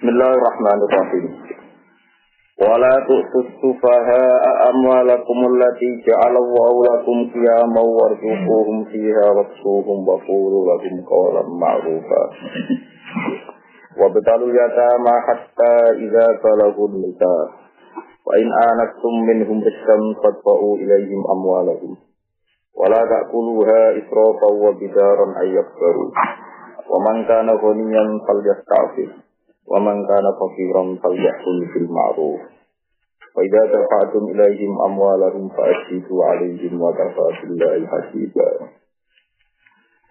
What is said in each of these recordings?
بسم الله الرحمن الرحيم ولا تؤتوا السفهاء أموالكم التي جعل الله لكم قياما وارزقوهم فيها واكسوهم وقولوا لهم قولا معروفا وابتلوا اليتامى حتى إذا بلغوا النساء وإن آنستم منهم رشدا فادفعوا إليهم أموالهم ولا تأكلوها إسرافا وبدارا أن يكفروا ومن كان غنيا فليستعفف Wa man kana faqiran falyakul bil ma'ruf. Wa idza dafa'tum ilaihim amwalahum fa'ashidu 'alaihim wa kafa billahi hasiba.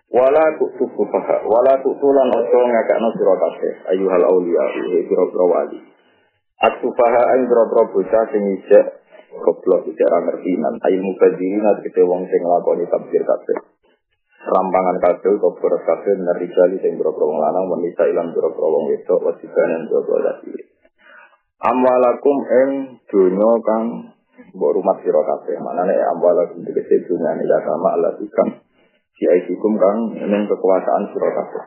Wala tu'tu sufaha, wala tu'tulan ojo ngakakno sira kabeh ayyuhal auliya pira-pira wali. At-sufaha aing pira-pira bocah sing isek goblok isek ra ngerti nan ayu mubadirin tegese wong sing nglakoni tabdir kabeh rampangan kabel kok beres kabel nari jali sing boro wong lanang wanita ilang boro wong wedok wasibanan boro laki amwalakum ing dunya kang mbok rumah sira kabeh. Manane amwalakum tegese dunya ya sama Allah ikam. Siaisikum kang ning kekuasaan sira kabeh.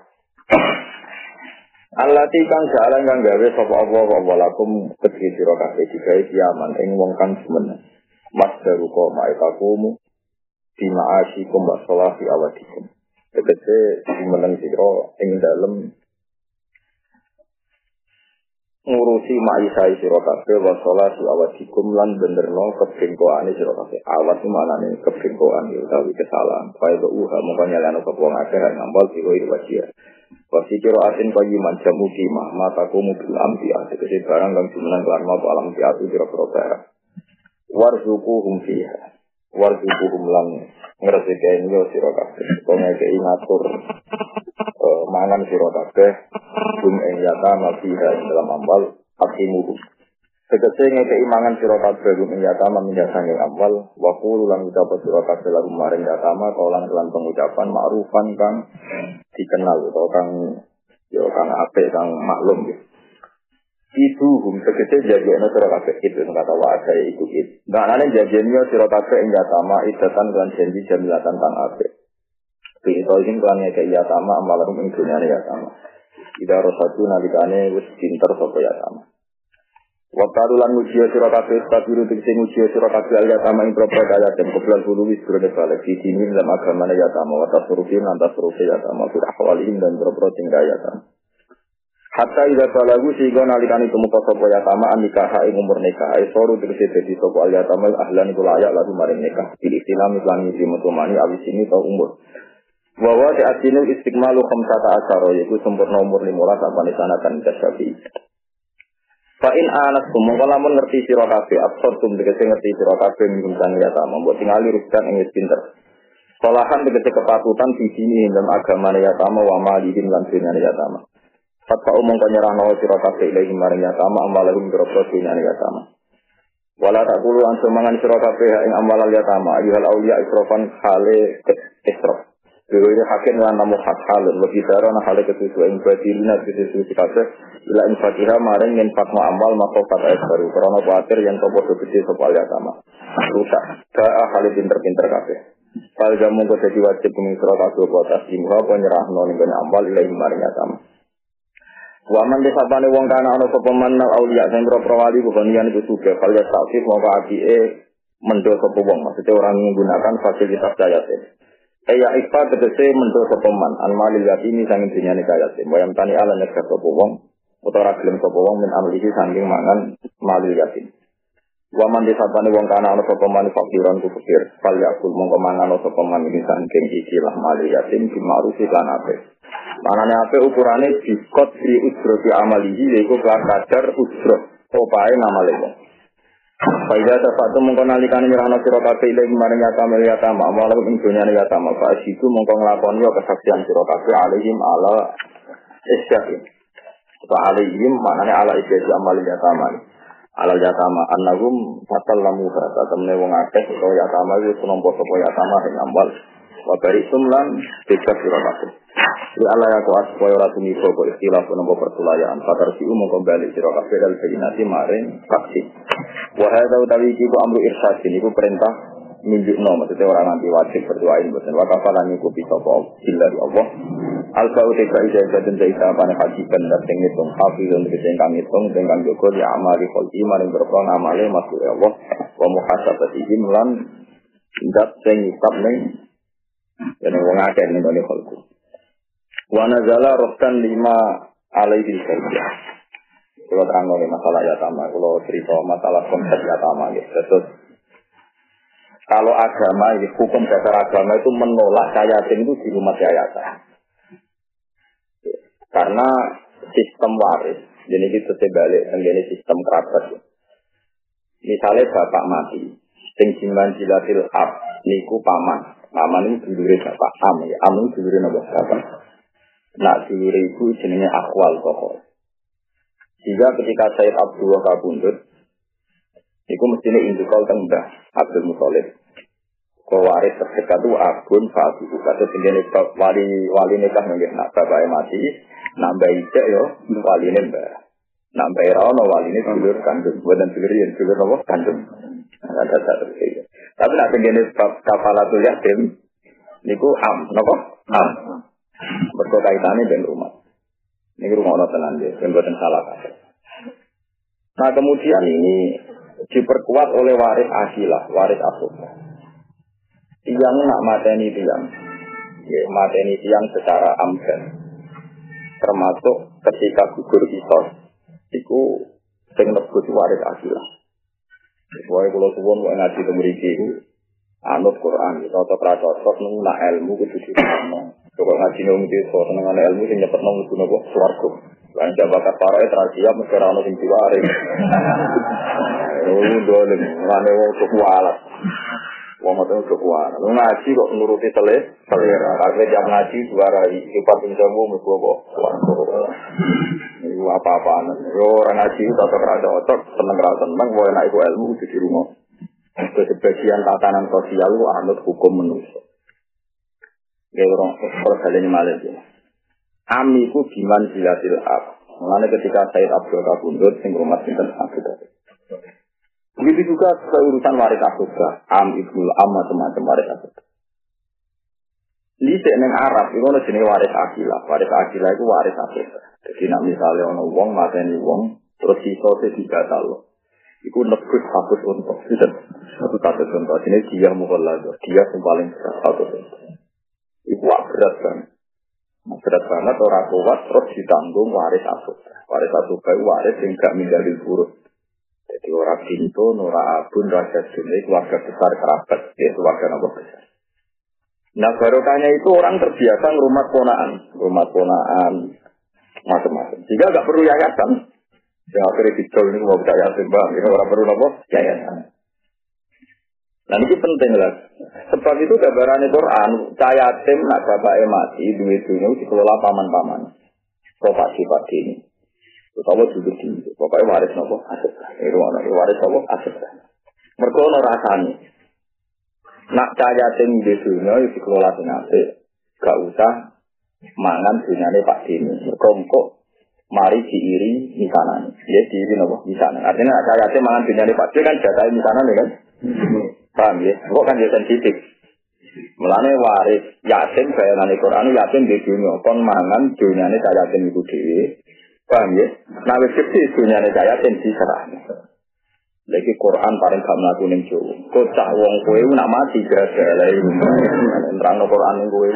Allati kang jalan kang gawe sapa Allah wa lakum kedhi sira kabeh digawe kiaman ing wong kang semen Mas daruko maikakumu di ma'asyikum wa sholati awadikum. Tegese dimeneng sira ing dalem ngurusi ma'isai sira kabeh wa sholati awadikum lan benerno kebengkoane sira kabeh. Awat manane kebengkoan ya utawi kesalahan. Fa itu uha mongko nyalano ke wong akeh ngambal sira iki wajib. Wasi kira asin kaya iman jamu kima mataku mobil ambiya tegese barang kang jumeneng kelan mau alam piatu kira-kira barang. Warzuku hum fiha warzukuhum lan ngresiki yo sira kabeh. Utawa ngekeki ngatur uh, mangan sira kabeh. Kum ing yatama fiha dalam ambal akimuhu. Tegese ngekeki mangan sira kabeh kum ing yatama minyak sanging ambal wa qulu lan ucap sira kabeh lalu maring yatama kaulan kelan pengucapan ma'rufan kang dikenal utawa kang yo kang apik kang maklum gitu itu hum tegese jadiane sira kabeh itu kata wa ada iku it. Nah nane jadiane sira kabeh ing yatama idatan lan janji jamilatan kang apik. Fi tolin kan ya ke yatama amalarum ing dunyane yatama. Ida rosatu nalikane wis pinter sapa yatama. Wa qalu lan ujiya sira kabeh tabiru tegese ujiya sira kabeh al yatama ing propro kaya dan koblan bulu wis durene balik di dini dalam agama yatama wa tasrufin lan tasrufi yatama fi ahwalihim dan propro tinggal yatama. Hatta ida balagu sehingga nalikani kemuka sopo yatama nikah ing umur nikah soru tegese dadi sopo al yatama ahlan iku layak lalu maring nikah. Pilih islam lan ngisi mutumani awis ini tau umur. Wawa te asinu istiqmalu khamsata asaro yaitu sempurna umur 15 apa sanatan kasyafi Fa in anas mongko lamun ngerti sira kabeh absortum tegese ngerti sira kabeh minum sang yatama mbok tingali rukan ing pinter. Salahan tegese kepatutan di sini dalam agama yatama wa malihim lan dunyane yatama Fatwa umum kau nyerah nawa sira kabeh ilahi maring yatama amalahum berapa dunyane yatama. Wala tak kulu an semangan sira kabeh ing amalal yatama ayuhal auliya isrofan hale isrof. Dewe hakim lan namu hak halun lebih darah hale kesusu ing badilina kesusu kabeh ila ing fatihah maring yen fatma amal maka fat baru karena khawatir yang topo gede sapa yatama. Rusak. Ka hale pinter-pinter kabeh. Fal jamu kau jadi wajib pengisra kabeh kota simha penyerah non ing amal ilahi maring yatama. Waman desapane wong kana ana sapa man auliya sing pro wali bukan yan itu suka kalau ya sakit mau apike mendo sapa wong maksudnya orang menggunakan fasilitas yayasin. Kaya ifa tegese mendo sapa man an malil yatimi sanging dunyane yayasin. Wayam tani ala nek sapa wong utawa gelem sapa wong min amlihi sanging mangan malil yatim. Waman desapane wong kana ana sapa man fakiran ku fakir. Fal yakul mongko mangan sapa man iki sanging ikilah malil yatim bimarufi lan apik. Manane ape ukurane dikot di ujro di amalihi yaiku kelas kadar ujro opae ngamale wong. Faida tafatu mongko nalikane nyerahno sira kabeh ile maring yatama yatama malah ing dunyane yatama fa situ mongko nglakoni kesaksian sira kabeh alaihim ala isyakin. Wa alaihim manane ala isyakin amal yatama. Ala yatama annahum fatallamu fa temne wong akeh utawa yatama iku nampa sapa yatama ing amal wa baritum lan bebas sira kabeh. Di Allah ya kuas koyo ratu nipo kok istilah nopo pertulayaan. Fatar si umum kembali sira kabeh dal bayinati maring saksi. Wa hadza utawi amru irsyad ini ku perintah nunjukno maksudnya orang nanti wajib berdoain boten wa kafalan iku bisa apa illa Allah Alfa uti ka ija ija dan jaita pane haji dan sing ngitung hafi dan sing kang ngitung sing kang joko ya amali kholki maring amale masuk Allah wa muhasabatihim lan dat sing ngisap ning yen wong akeh ning kene kholku. Wa nazala rohkan lima alaihi saja. Kalau terang oleh masalah yatama, kalau cerita masalah konsep yatama gitu. Terus kalau agama, hukum dasar agama itu menolak yatim itu di rumah yayasan. Karena sistem waris, jadi itu sebalik menjadi sistem kerabat. Misalnya bapak mati, sing jiman jilatil ab, niku paman. Paman ini dulure bapak am ya, am ini dulure nopo bapak. Nak dulure ibu jenenge akwal toko. Jika ketika Said Abdullah kabundut, Iku mestinya indukal tengah Abdul Muthalib. Kau waris terdekat itu abun fatu. Kata tinggal wali wali nikah mungkin nak bapak mati, nambah ijek yo wali ini mbak. Nambah rano wali ini dulur kandung. Buatan dulur yang dulur nopo kandung. Ada satu Tapi nak tinggal kafalatul yatim, niku am nopo am. Berkaitannya dengan rumah. Ini rumah ono tenan dia, yang buatan salah Nah kemudian ini diperkuat oleh waris asilah, waris asukah. Tiang nak mateni tiang, ya, mateni tiang secara amdan, termasuk ketika gugur kisos, itu sing nebut waris asilah. Pokoknya kalau suwon mau ngaji temeriki itu, anut Quran, cocok cocok nunggu ilmu kudu dikono. Coba ngaji nunggu itu, seneng ilmu sing nyepet nunggu nunggu suarga. Lan jabakat para itu siap mesti ora ono sing diwari. Oh, dolen, ngene wong kuwalat. Wong ngoten kuwalat. Lu ngaji kok nuruti tele, selera. Karena jam ngaji diwarai, sifat pinjamu mesti kok Iku apa-apaan. Yo orang ngaji tetap rada otot, seneng ra seneng, mau enak iku ilmu di rumah. Sebagian tatanan sosial lu anut hukum manusia. Ya orang kalau kalian malah Amiku biman jilatil ab. Mengenai ketika Said Abdul Kabundut, sing rumah sinten Abdul Begitu juga keurusan waris asuka, am ibnul am macam-macam waris asuka. Di neng Arab itu ada jenis waris akilah. Waris akilah itu waris asuka. Jadi nak misalnya ono wong mateni wong terus sisa tiga talo. Iku nebus satu untuk satu satu untuk ini dia lagi dia yang paling satu untuk. Iku berat kan. Berat banget orang kuat terus ditanggung waris asuka. Waris asuka itu waris yang gak menjadi buruk. Jadi orang pintu, Nora Abun, Raja Dunia, keluarga besar kerabat, ya keluarga nomor besar. Nah barokahnya itu orang terbiasa rumah ponaan, rumah ponaan, macam-macam. Jika nggak perlu yayasan, ya akhirnya dicol ini mau bisa yayasan bang, ini orang perlu nopo yayasan. Nah ini penting lah. Sebab itu gambaran Quran, saya tim nak bapak mati, duit dunia dikelola paman-paman. Propak-sifat ini. Utawa duduk di pokoknya waris nopo aset. Ini waris nopo aset. Mereka ono rasanya. Nak caya tim di dunia itu dikelola dengan Gak usah mangan dunyane Pak Dini. Mereka kok mari diiri misanan. Ya diiri nopo misanan. Artinya nak tim mangan dunyane Pak Dini kan jatai misanan ya kan. Paham ya? Kok kan dia sensitif. Mulane waris yatim bayangane Quran yatim di dunia kon mangan dunyane caya tim iku dhewe Paham ya? Nah, wis gede dunyane kaya ten diserah. Lagi Quran paling gak mlaku ning Jawa. Kocak wong kowe nak mati gara-gara lha nerangno Quran ning kowe.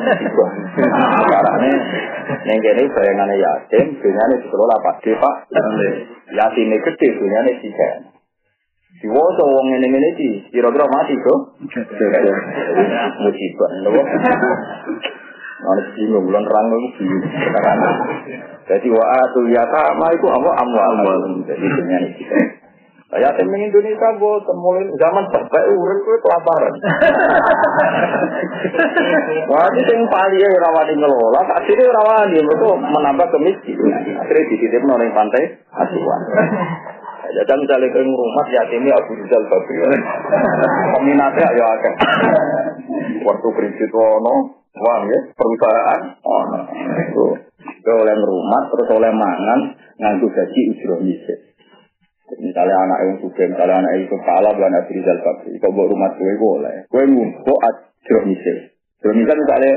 Karane ning kene bayangane yatim, dunyane dikelola Pak De, Pak. Yatime gede dunyane tiga. Diwoso wong ngene ngene iki, kira-kira mati kok. Musibah, lho. Ana bingung, bulan terang itu bingung. Jadi atul yatama itu apa amwal. Jadi dunia ini. Saya tim Indonesia gue mulai zaman sampai urut gue kelaparan. Wah itu yang paling ya rawani ngelola, akhirnya rawani itu menambah kemiskinan. Akhirnya dititip noleng pantai asuhan. Jadi misalnya ke rumah yatimnya Abu Rizal Babi. Peminatnya ya akan. Waktu prinsip wono, wah ya perusahaan, oh, itu oleh rumah terus oleh mangan nganggu gaji ujroh misir. Misalnya anak yang suka, misalnya anak yang kepala, bukan Abu Rizal Babi. Kau buat rumah gue boleh. Gue ngumpul ujroh misir. Ujroh misir misalnya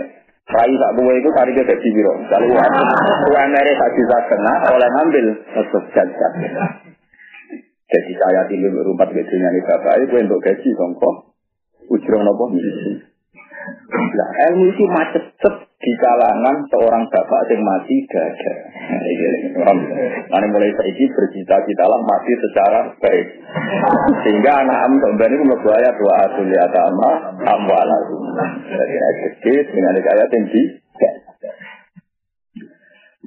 Rai tak buah itu kari ke gaji biro. Kalau UMR tak bisa kena oleh ngambil tetap jajan. Jadi saya tinggal berumpat gajinya nih bapak itu untuk gaji kongko. Ujung nopo misi. Nah, ilmu itu macet di kalangan seorang bapak yang mati gada. Mana mulai saiki bercita-cita lah mati secara baik. Sehingga anak am sampean itu mlebu ayat wa atul yatama amwalakum. Jadi ayat dengan ayat yang di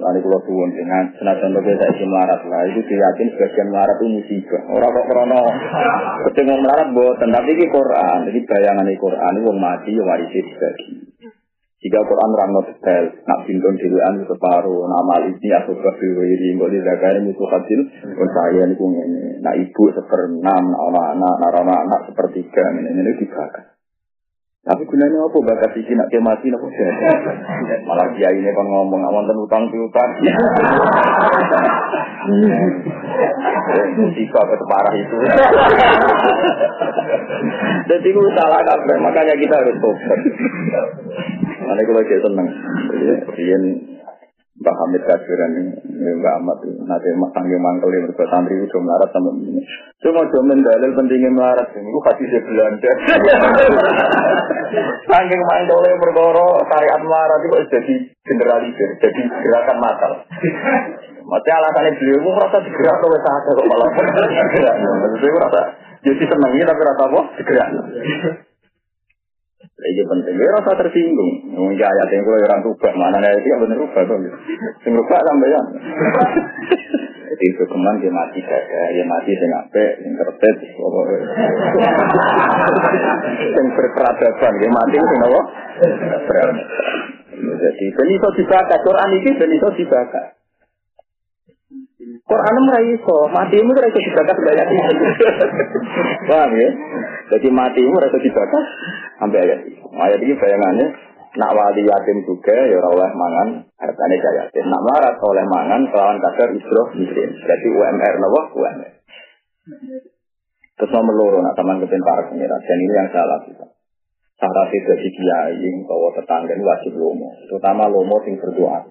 Lalu kalau suwun dengan senajan lebih saya isi melarat lah, itu diyakin sebagian melarat itu musibah. Orang kok krono, ketika melarat buatan, tapi ini Quran, jadi bayangan ini Quran, itu mati, ya warisi dibagi. Jika Quran rangno detail, nak bintun diluan separuh, nama ini aku nggak dijaga ini musuh hasil, pun saya ini pun ini, nak ibu seperenam, anak-anak, anak-anak sepertiga, ini ini dibakar. Tapi gunanya apa bakat iki nak mati nopo Malah dia ini kan ngomong wonten utang piutang. Musika parah itu. Jadi itu salah kabeh, makanya kita harus tobat. Mana kalau kita seneng, Rian Mbak Hamid Kasiran ini, Mbak Ahmad nanti sanggih mangkel yang berbuat santri itu melarat sama ini. Cuma cuma dalil pentingnya melarat ini, itu kasih saya Belanda. Sanggih mangkel yang berkoro syariat melarat itu jadi generalisir, jadi gerakan massal. Maksudnya alasannya beliau itu merasa digerak oleh saat kok malah digerak. Maksudnya merasa jadi senangnya tapi rasa apa? Digerak. Ini penting, ya rasa tersinggung. Mungkin ayat yang kalau orang rubah, mana itu yang benar rubah tuh. Sing rubah sampai ya. Jadi itu keman dia mati gada, dia mati sing ape, sing kertet, sing berperadaban, dia mati sing apa? Jadi ben iso dibaca, Quran ini ben iso dibaca. Quran ora iso, matimu ora iso dibaca banyak itu. Paham ya? Jadi matimu ora iso dibaca sampai ayat ini. Ayat ini bayangannya nak wali yatim juga ya oleh mangan hartanya jaya yatim. Nak marat oleh mangan kelawan kadar isroh miskin. Jadi UMR nopo UMR. Terus nomor loro nak teman kepintar pengira. Dan ini yang salah kita. Syarat itu dari kiai bahwa tetangga ini wajib lomo. Terutama lomo sing berdoa.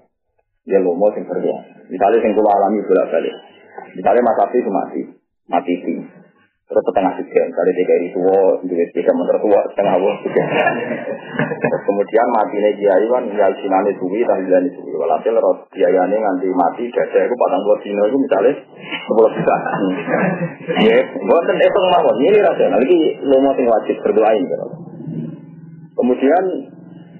Dia lomo sing berdoa. Misalnya sing kula alami bolak balik. Misalnya Mas itu mati, mati. Terus setengah tiga, dari tiga ini tua, duit tiga motor tua, setengah tiga. Terus kemudian mati nih dia kan, ya sinane suwi, tahlilan suwi. Walhasil roh biayanya nganti mati, gada itu patang dua dino itu misalnya sepuluh juta. Ya, buatan itu mawon. Ini rasional, ini lo mau tinggal wajib berdoain. Gitu. Kemudian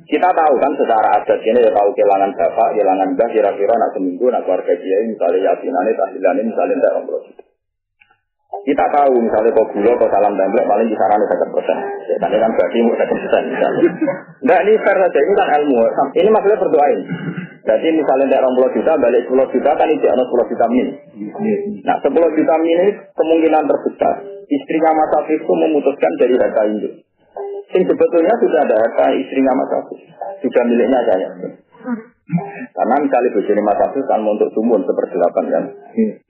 kita tahu kan secara adat ini ya tahu kehilangan bapak, kehilangan mbah, kira-kira nak seminggu, nak keluarga dia misalnya yasinane, tahlilannya misalnya tidak orang kita tahu misalnya kok gula, kok salam template paling kisaran satu persen. Ya, tadi kan berarti mau satu persen misalnya. Nah ini fair saja, ini kan ilmu. Ini maksudnya berdoain. Jadi misalnya tidak orang puluh juta, balik sepuluh juta kan itu ada sepuluh juta min. Nah sepuluh juta min ini kemungkinan terbesar. Istrinya Mas Afif itu memutuskan dari harta induk. Yang sebetulnya sudah ada harta istrinya Mas Afif. Sudah miliknya saya. Karena misalnya bojone Mas Afif kan untuk sumun seperti-delapan kan.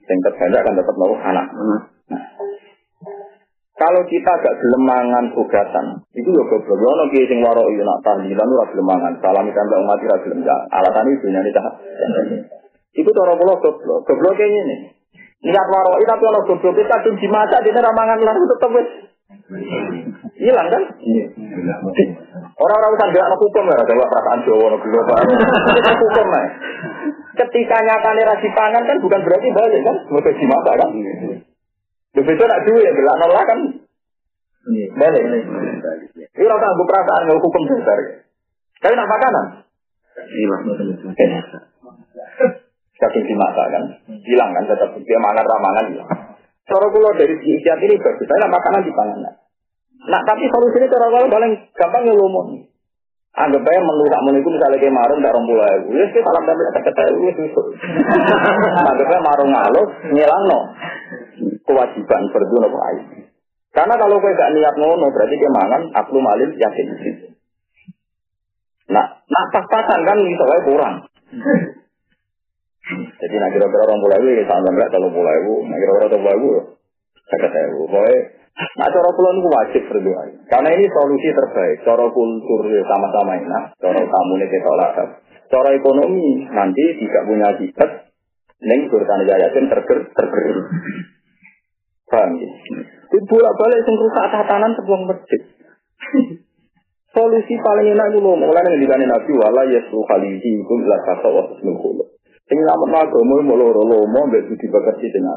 Yang terbanyak kan dapat mau anak. Kalau kita agak gelemangan bugatan, itu ya goblok. Ya ono kiye sing waro iya nak tahlilan ora gelemangan. Salam mbak umat ora gelem ya. Alasan itu nyari tahap. Itu cara kula goblok. Goblok kayak ini. Niat waro itu tapi ono goblok kita tuh di mata di mangan lan tetep wis hilang kan? Orang-orang usah gerak hukum ya, ada perasaan Jawa no hukum ya. Ketika nyatane rasi pangan kan bukan berarti balik kan, mau di mata kan? Lu besok nak duit ya, gelak nolak kan? Iya. Balik. Ini rasa aku perasaan nggak hukum besar. Tapi nak makanan? Hilang. Saking di mata kan, hilang kan tetap dia mangan ramangan hilang. Cara kula dari ikhtiar ini bagus, saya makanan di pangan. Nah tapi solusinya cara kula paling gampang ya. Anggap aja menu tak menu itu misalnya kayak marung tak rompul aja. Ya sih salam damai kata kata itu susuk. Anggap aja marung ngalus ngilang no kewajiban berdua nopo air. Karena kalau gue gak niat ngono berarti dia mangan aku malin yakin. Nah, nah pas-pasan kan misalnya kurang. Jadi nak kira-kira orang mulai ini sama enggak kalau mulai bu, nak kira-kira orang mulai bu, saya kata Nah, cara pulau itu wajib berdoa. Karena ini solusi terbaik. Cara kultur ya sama-sama enak. Cara kamu nih kita olahraga. Cara ekonomi nanti tidak punya akibat. Neng urusan yayasan terger terger. Paham ya? Bolak balik sing rusak tatanan sebuah masjid. Solusi paling enak itu loh, mulai dengan dikani Nabi wala yaslu khalihi itu lah kata waktu seminggu. Sing ngamet agama mau loro lomo mbek budi bakat dengan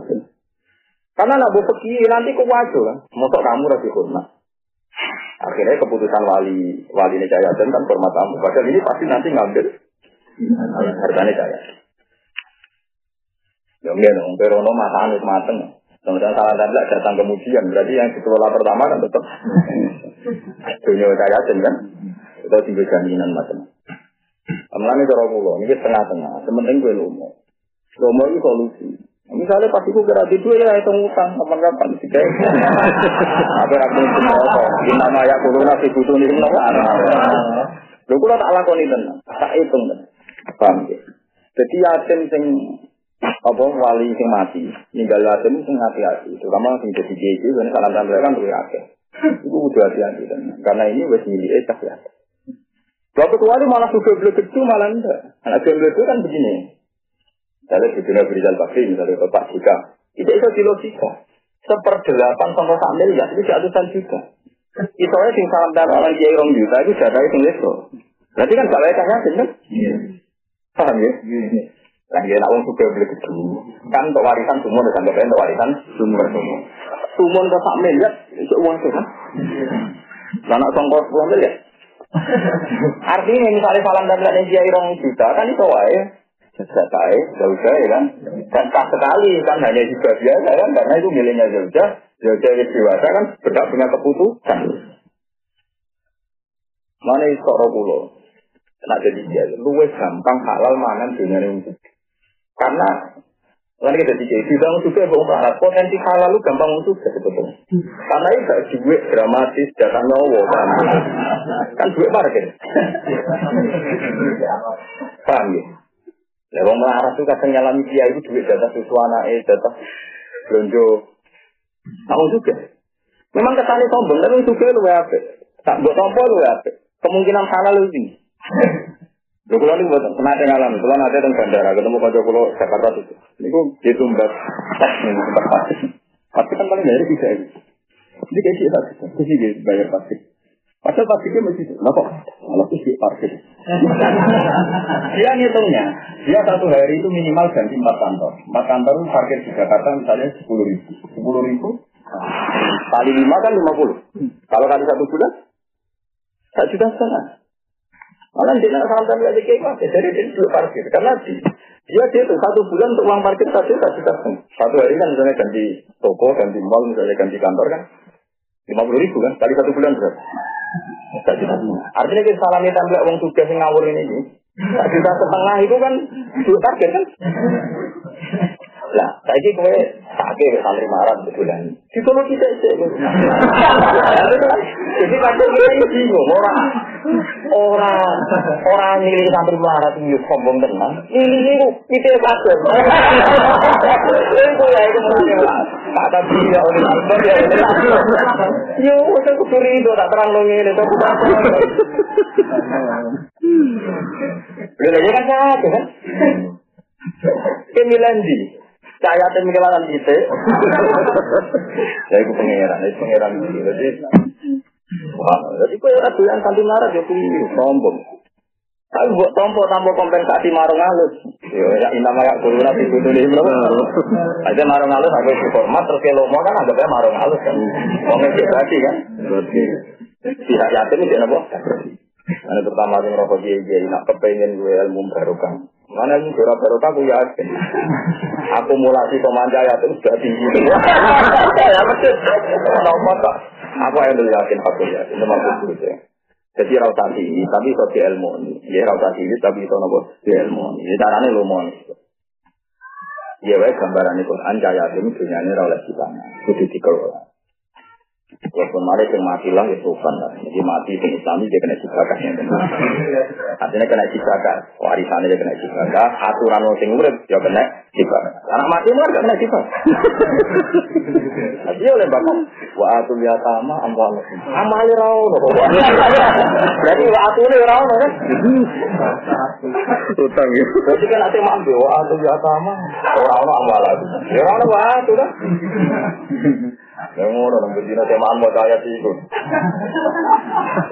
Karena nak pergi nanti kok wajo kan, motok kamu rapi hormat. Akhirnya keputusan wali wali ini jaya dan hormat kamu. Padahal ini pasti nanti ngambil hartanya jaya. Ya enggak dong, perono mata anus mateng. Kemudian salah dan datang kemudian, berarti yang dikelola pertama kan tetap dunia jaya kan. Itu tinggal jaminan macam. Amalnya cara pulau, ini tengah-tengah. Sementing gue lomo. Lomo itu solusi. Misalnya pas itu kira di dua ya itu ngutang kapan-kapan sih kayak apa aku itu apa di nama ya kulo nasi butuh nih nama lu kulo tak lakoni tenan tak hitung tenan paham ya jadi yatim sing apa wali sing mati ninggal yatim sing hati-hati. Terutama sing jadi jadi dan salam salam kan tuh akeh. Itu udah hati-hati tenan karena ini wes milik cah ya Waktu keluar malah suka beli kecil malah enggak. Anak beli itu kan begini. Misalnya di dunia Berizal Bakri, misalnya Bapak Jika, itu itu di logika. Seperdelapan sama sak miliar, itu ratusan juta. Itu aja sing salam dan orang kiai rong juta, itu jatah itu leso. Berarti kan gak layak yakin kan? Iya. Paham ya? Iya. Lah ya nak wong beli kedua. Kan untuk warisan semua dan anggap untuk warisan sumur semua. Sumur ke sak miliar, itu uang sih kan? Lah nak songkos 10 miliar. Artinya misalnya salam dan yang kiai rong juta, kan itu wae Zakai, Zauja ya kan. Dan tak sekali kan hanya juga biasa kan. Karena itu miliknya Zauja. Zauja yang dewasa kan berhak punya keputusan. Mana itu soro pulau. Nah jadi dia luwes gampang halal mangan dunia ini. Karena Kan kita bidang juga bohong melarat potensi halal lu gampang untuk sebetulnya. Karena itu gak dramatis datang nyawa kan. Kan duit market. Paham ya? Wong melarat tuh kadang nyalami dia itu duit jatah susu eh jatah belanja. Tahu juga. Memang kesannya sombong, tapi juga lu apa? Tak buat tompo lu apa? Kemungkinan salah lu ini. Lho kula niku mboten pernah ngalam, kula nate teng bandara ketemu kanca kula Jakarta itu. Ditumbat tas ning tempat pasti. Pasti kan paling dari bisa ini. Ini kayak sih tak, sih bayar pasti. Padahal pabriknya masih itu. Nah kok malah itu parkir. dia ngitungnya, dia satu hari itu minimal ganti empat kantor. Empat kantor parkir di Jakarta misalnya sepuluh ribu. Sepuluh ribu kali lima kan lima puluh. Kalau kali satu bulan, satu juta setengah. Malah dia nak sampai lagi kayak apa? Jadi dia dulu parkir karena dia dia itu satu bulan untuk uang parkir satu juta setengah. Satu hari kan misalnya ganti toko, ganti mall, misalnya ganti kantor kan lima puluh ribu kan kali satu bulan berapa? Artinya kita salami template uang tugas yang ngawur ini. Tak juta setengah itu kan dua target kan? Lah, saya kowe sakit santri marah betulan. Di kono kita. Jadi kadang kita ini bingung orang orang orang milih santri marah itu sombong tenang. Ini ini kita kasih. Itu ya itu mungkin kata dia oleh Akbar ya. Yo, saya kecuri itu tak terang dong ini tapi tak Udah kan sakit kan? Kemilan di tim kelangan kita. Ya itu pangeran, itu pangeran. Jadi, wah, jadi kau ada yang kanti marah ya sombong. Tapi buat tompo tanpa kompensasi marung halus. Yo ya inama ya kulo nabi kudu nih bro. Aja marung halus aku hormat terus kalau mau kan anggapnya marung halus kan. Berarti kan. Berarti. Tidak yakin itu apa? Ini pertama yang rokok dia jadi nak kepengen gue ilmu baru kan. Mana ini surat baru aku yakin. Akumulasi pemanja ya itu sudah tinggi. Ya betul. Kenapa tak? Aku yang dulu yakin aku yakin. Itu maksud itu. Jadi rauta ini, tapi itu di ilmu ini. Ya rauta ini, tapi itu nopo di ilmu ini. Caranya lumon. Ya wae gambaran itu anja yakin dunia ini rawleh kita. Kudu dikelola. Walaupun mari yang mati lah ya sopan lah. Jadi mati yang Islam dia kena ciprakas yang benar. Artinya kena ciprakas. Warisannya dia kena ciprakas. Aturan orang sing urip ya kena Sifat. Anak mati kan gak kena sifat. Dia oleh bapak. Wa atul yatama amwal. Amali rau. Berarti wa atul rau kan? Utang ya. Berarti kan nanti mampu. Wa atul yatama. Orang amwal. Ya orang wa atul kan? Yang ngono nang bedina temaan mau kaya sih itu.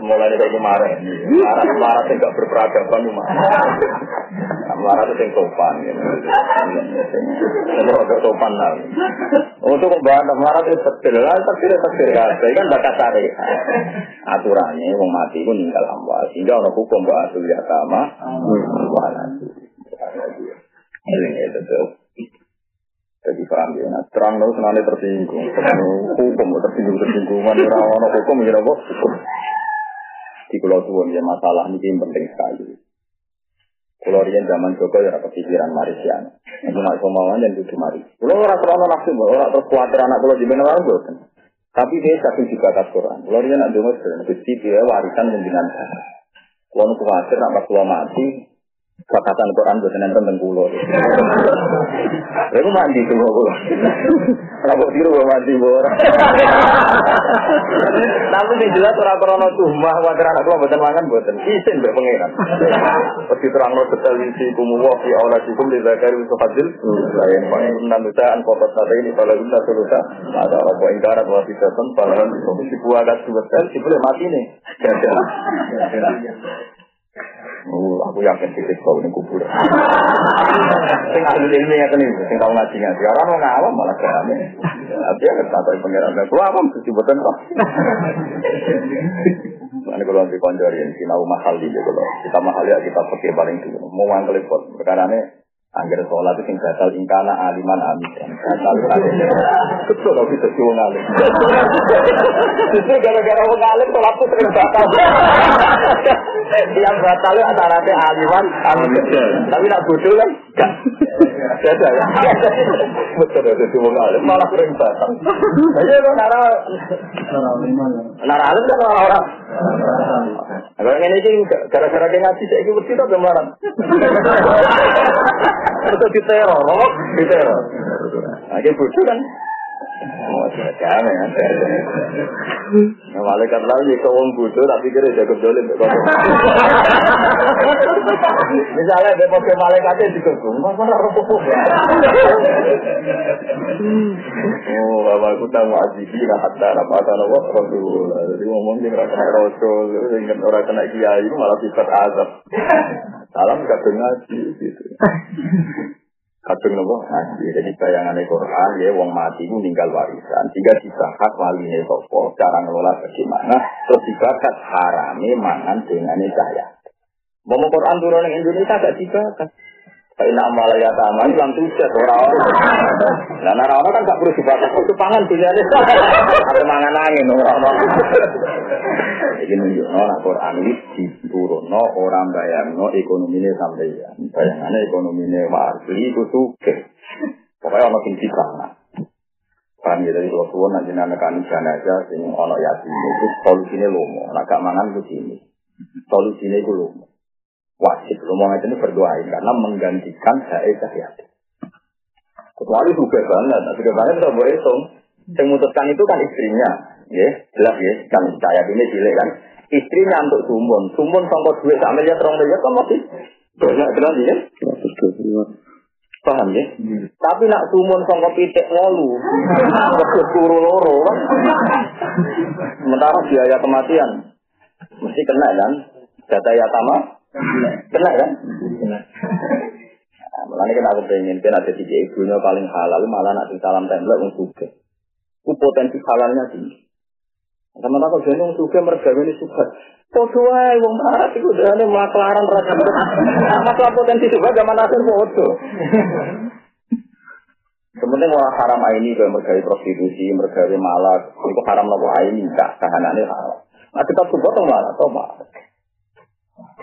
Mulai dari kemarin. Marah marah tidak berperadaban cuma. Marah itu yang sopan gitu. Yang agak sopan lah. Untuk membahas marah itu terkir lah, terkir terkir kabeh kan bakat tarik. Aturannya wong mati pun ninggal amwal. Sehingga orang hukum bahwa asul ya sama. Wah, ini itu jadi paham ya, nah, terang terus nanti tersinggung, hukum tersinggung tersinggungan, orang orang hukum ya apa? Di pulau tuan ya masalah ini penting sekali. Pulau Rian zaman Joko ya kepikiran Marisian. Itu nak kemauan dan duduk mari. Pulau orang terlalu nafsu, orang terus khawatir anak pulau di mana orang bosan. Tapi dia satu juga atas Quran. Pulau Rian nak dengar gusti dia warisan pimpinan. Pulau khawatir nak pulau mati, Fakatan Quran buat nonton tentang pulau. Lalu mandi semua pulau. Rabok tiru gue mandi bor. Tapi di jelas orang krono tuh mah wajar anak gue buatan mangan buatan isin be pangeran. Pasti terang lo betul isi kumuwa fi aula sikum di zakari hadil. Lain paling enam juta an kotor tadi ini kalau kita sulusa ada apa ingkarat wa bisa ten paling si buah gas sebesar si boleh mati nih. Oh, aku yakin titik kau ini kubur. Sing ahli ilmu ya kene, sing tau ngaji ngaji. Orang mau ngawam malah ya kata pengiran dan keluar apa mesti buatan kok. Ini kalau nanti konjori yang sinau mahal di kalau kita mahal ya kita pakai paling dulu. Mau ngangkel pot. Perkara ini Angger sholat itu sing batal ingkana aliman amidan. Batal Betul kalau kita cuma ngalim. Justru gara-gara wong ngalim sholat itu sering batal. Yang batal itu antara aliman amidan. Tapi nak bodoh kan enggak. Beda ya. Betul itu cuma ngalim malah sering batal. Jadi kalau nara nara alim kan orang-orang. Kalau ini sih gara-gara dia ngaji saya ikut kita kemarin. Itu di teror, loh, di teror. Aja bodoh kan. Ya. Nah, malaikat lain ya wong bodoh tapi kira jago dolim Misalnya dia pakai malaikatnya rokok Oh, bapak aku tahu azizi lah hatta apa tanah wah rasul. Jadi ngomong dia nggak rasul, ingat orang kena kiai malah sifat azab. Salam kadang ngaji gitu. Kadang nopo ngaji. Jadi bayangan Quran ya wong mati itu meninggal warisan. Jika dibakat wali ini sopo cara ngelola bagaimana. Terus dibakat harami mangan dengan cahaya. Mau Quran turun Indonesia gak dibakat. Tapi nak malah ya taman hilang tujuh orang. Nah, orang kan gak perlu dibakat. Itu pangan pilihannya. Ada mangan angin orang. Jadi nunjuk no, nak Quran ini diturun no, orang bayang no, ekonominya sampai ya. Bayangannya ekonominya warga itu suke. Pokoknya orang tinggi sana. Kan ya dari tua tua nanti anak kan aja, sing ono yatim itu solusinya lomo. Nak gak mangan ke sini. Solusinya itu lomo. Wajib lomo itu ini berdoain karena menggantikan saya yatim. Kecuali juga banget, juga banget kita boleh hitung. Yang memutuskan itu kan istrinya, ya jelas ya kan saya ini cilik kan. Istrinya untuk sumbon sumbon sampai duit sak miliar terong miliar kan masih banyak jelas ya. Paham ya? Hmm. tapi nak sumbon sampai pitik wolu terus turu loro kan? Sementara biaya kematian mesti kena kan? Data yatama kena kan Nah, malah ini kenapa pengen kan ada tiga ibunya paling halal malah nak salam template untuk itu potensi halalnya tinggi. Sama tak kau jenung suka mergawe suka. Podo wae wong marah iku dene maklaran ra Masalah potensi suka zaman akhir podo. Sementing orang haram ini ke mergawe prostitusi, mergawe malak, itu haram nopo ini enggak kahanane haram. Nah kita coba tuh malah, tuh malah.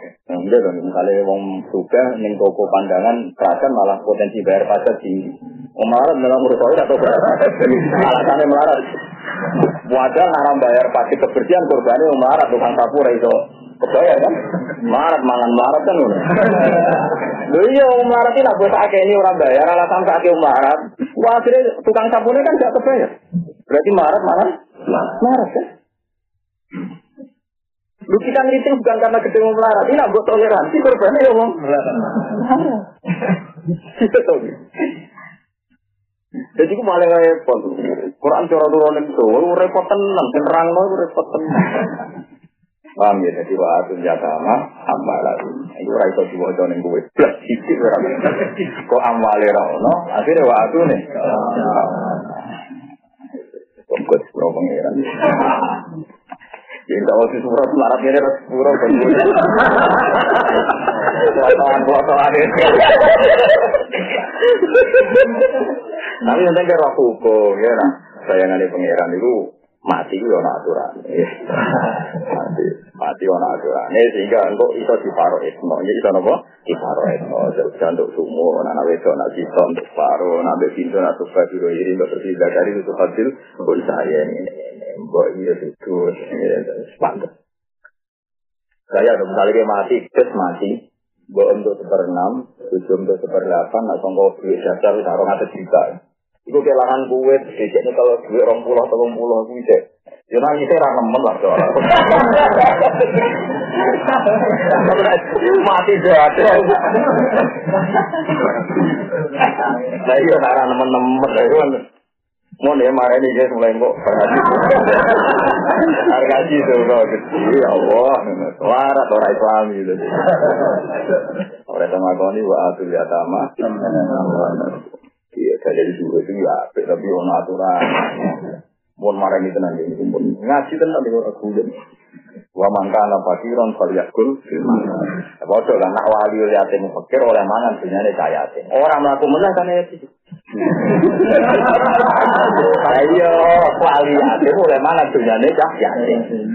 Nah, iya dong, misalnya wong suka neng toko pandangan kerajaan malah potensi bayar pajak. Wong melarat dalam urut atau berapa? Alasannya melarat. Wadah haram bayar pajak kebersihan korbannya melarat tukang sapu itu. Kebayar kan? Marat mangan marat kan Lho iya ini nak buat ini orang bayar alasan sakit melarat. Wah akhirnya tukang sabunnya kan gak kebayar. Berarti marat mana? Marat kan? Lu kita ngeriting bukan karena gede mau melarat. Ini buat toleransi korbannya ya ngomong. Melarat. Gitu Jadi aku malah repot. Quran cara turun itu, repot tenang, terang lo repot tenang. Paham ya, jadi wa atun jatama ambalahu. Itu ora iso diwaca ning kowe. Blas sithik ora. Kok amwale ra ono, akhire wa atune. Kok pro pangeran. Jadi kalau si surat melarat ini harus pura Potongan potongan ini. Tapi nanti kira hukum ya nah. Sayangan pangeran itu mati itu ana aturan. mati mati ana aturan. sehingga engko iso diparo ismo. Ya iso napa? Diparo ismo. Jangan untuk sumur, anak wedok, anak sisa untuk paro, anak pintu, anak suka biro iri, untuk bersih dari itu hasil. Saya ini, mbok iya itu, sepantas. Saya udah misalnya mati, terus mati. Mbok untuk seperenam, tujuh untuk seperdelapan, nak songkok duit dasar, taruh ngatas juta. Iku kelangan kue, biasanya kalau duit orang pulau atau orang pulau kue cek. Ya nanti saya rana nemen lah soalnya. Mati jahat. Nah iya rana nemen-nemen. Mau nih marah ini guys mulai kok harga itu kok kecil ya Allah suara orang Islam gitu orang sama kau ini wa atul yatama Iya, dari dulu itu ya, tapi ono aturan. Mohon marah ini tenang ini, pun ngaji tenang di orang kulit. Wa mangkana fakiron falyakul Bodoh lah, nak wali yatim fakir oleh mangan dunia ini kaya yatim. Orang melaku menang kan yatim. Ayo, yatim oleh mana dunia ini cah yatim.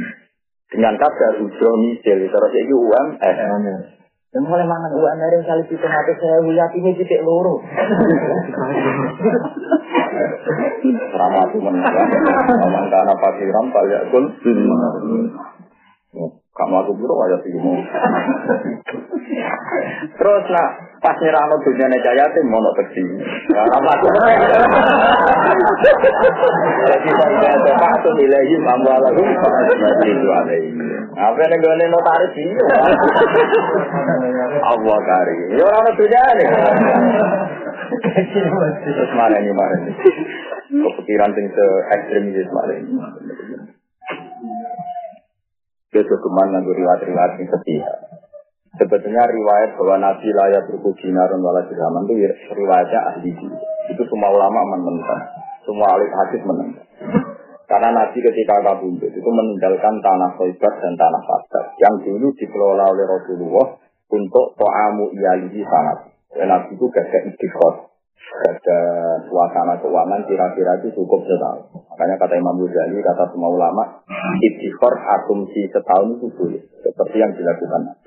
Dengan kadar ujo misil, terus itu UMS. Dan mulai mangan uang dari kali itu mati saya lihat ini titik loro. Ramah itu menang. Memang karena pasiran balik kul. Kamu aku buru aja sih Terus nak pas nyerang dunia jaya tim mau teksi. Karena aku Jadi saya coba tuh nilai ambil lagu itu ada ini. Apa yang gue notaris ini? Allah kari. Ya orang dunia nih. Terus mana ini mana ini? Kepikiran tinggi se ekstrim gitu mana ini. Itu ke mana nganggo riwayat-riwayat yang setia. Sebetulnya riwayat bahwa Nabi layak berkuji narun wala dirhaman itu riwayatnya ahli Itu semua ulama menentang. Semua ahli hadis menentang. Karena Nabi ketika kabundut itu meninggalkan tanah Khoibar dan tanah Fatar yang dulu dikelola oleh Rasulullah untuk to'amu iyalihi sangat. Dan Nabi itu gak istiqor ada suasana keuangan kira-kira itu cukup setahun. Makanya kata Imam Ghazali, kata semua ulama, istighfar asumsi setahun itu boleh. Seperti yang dilakukan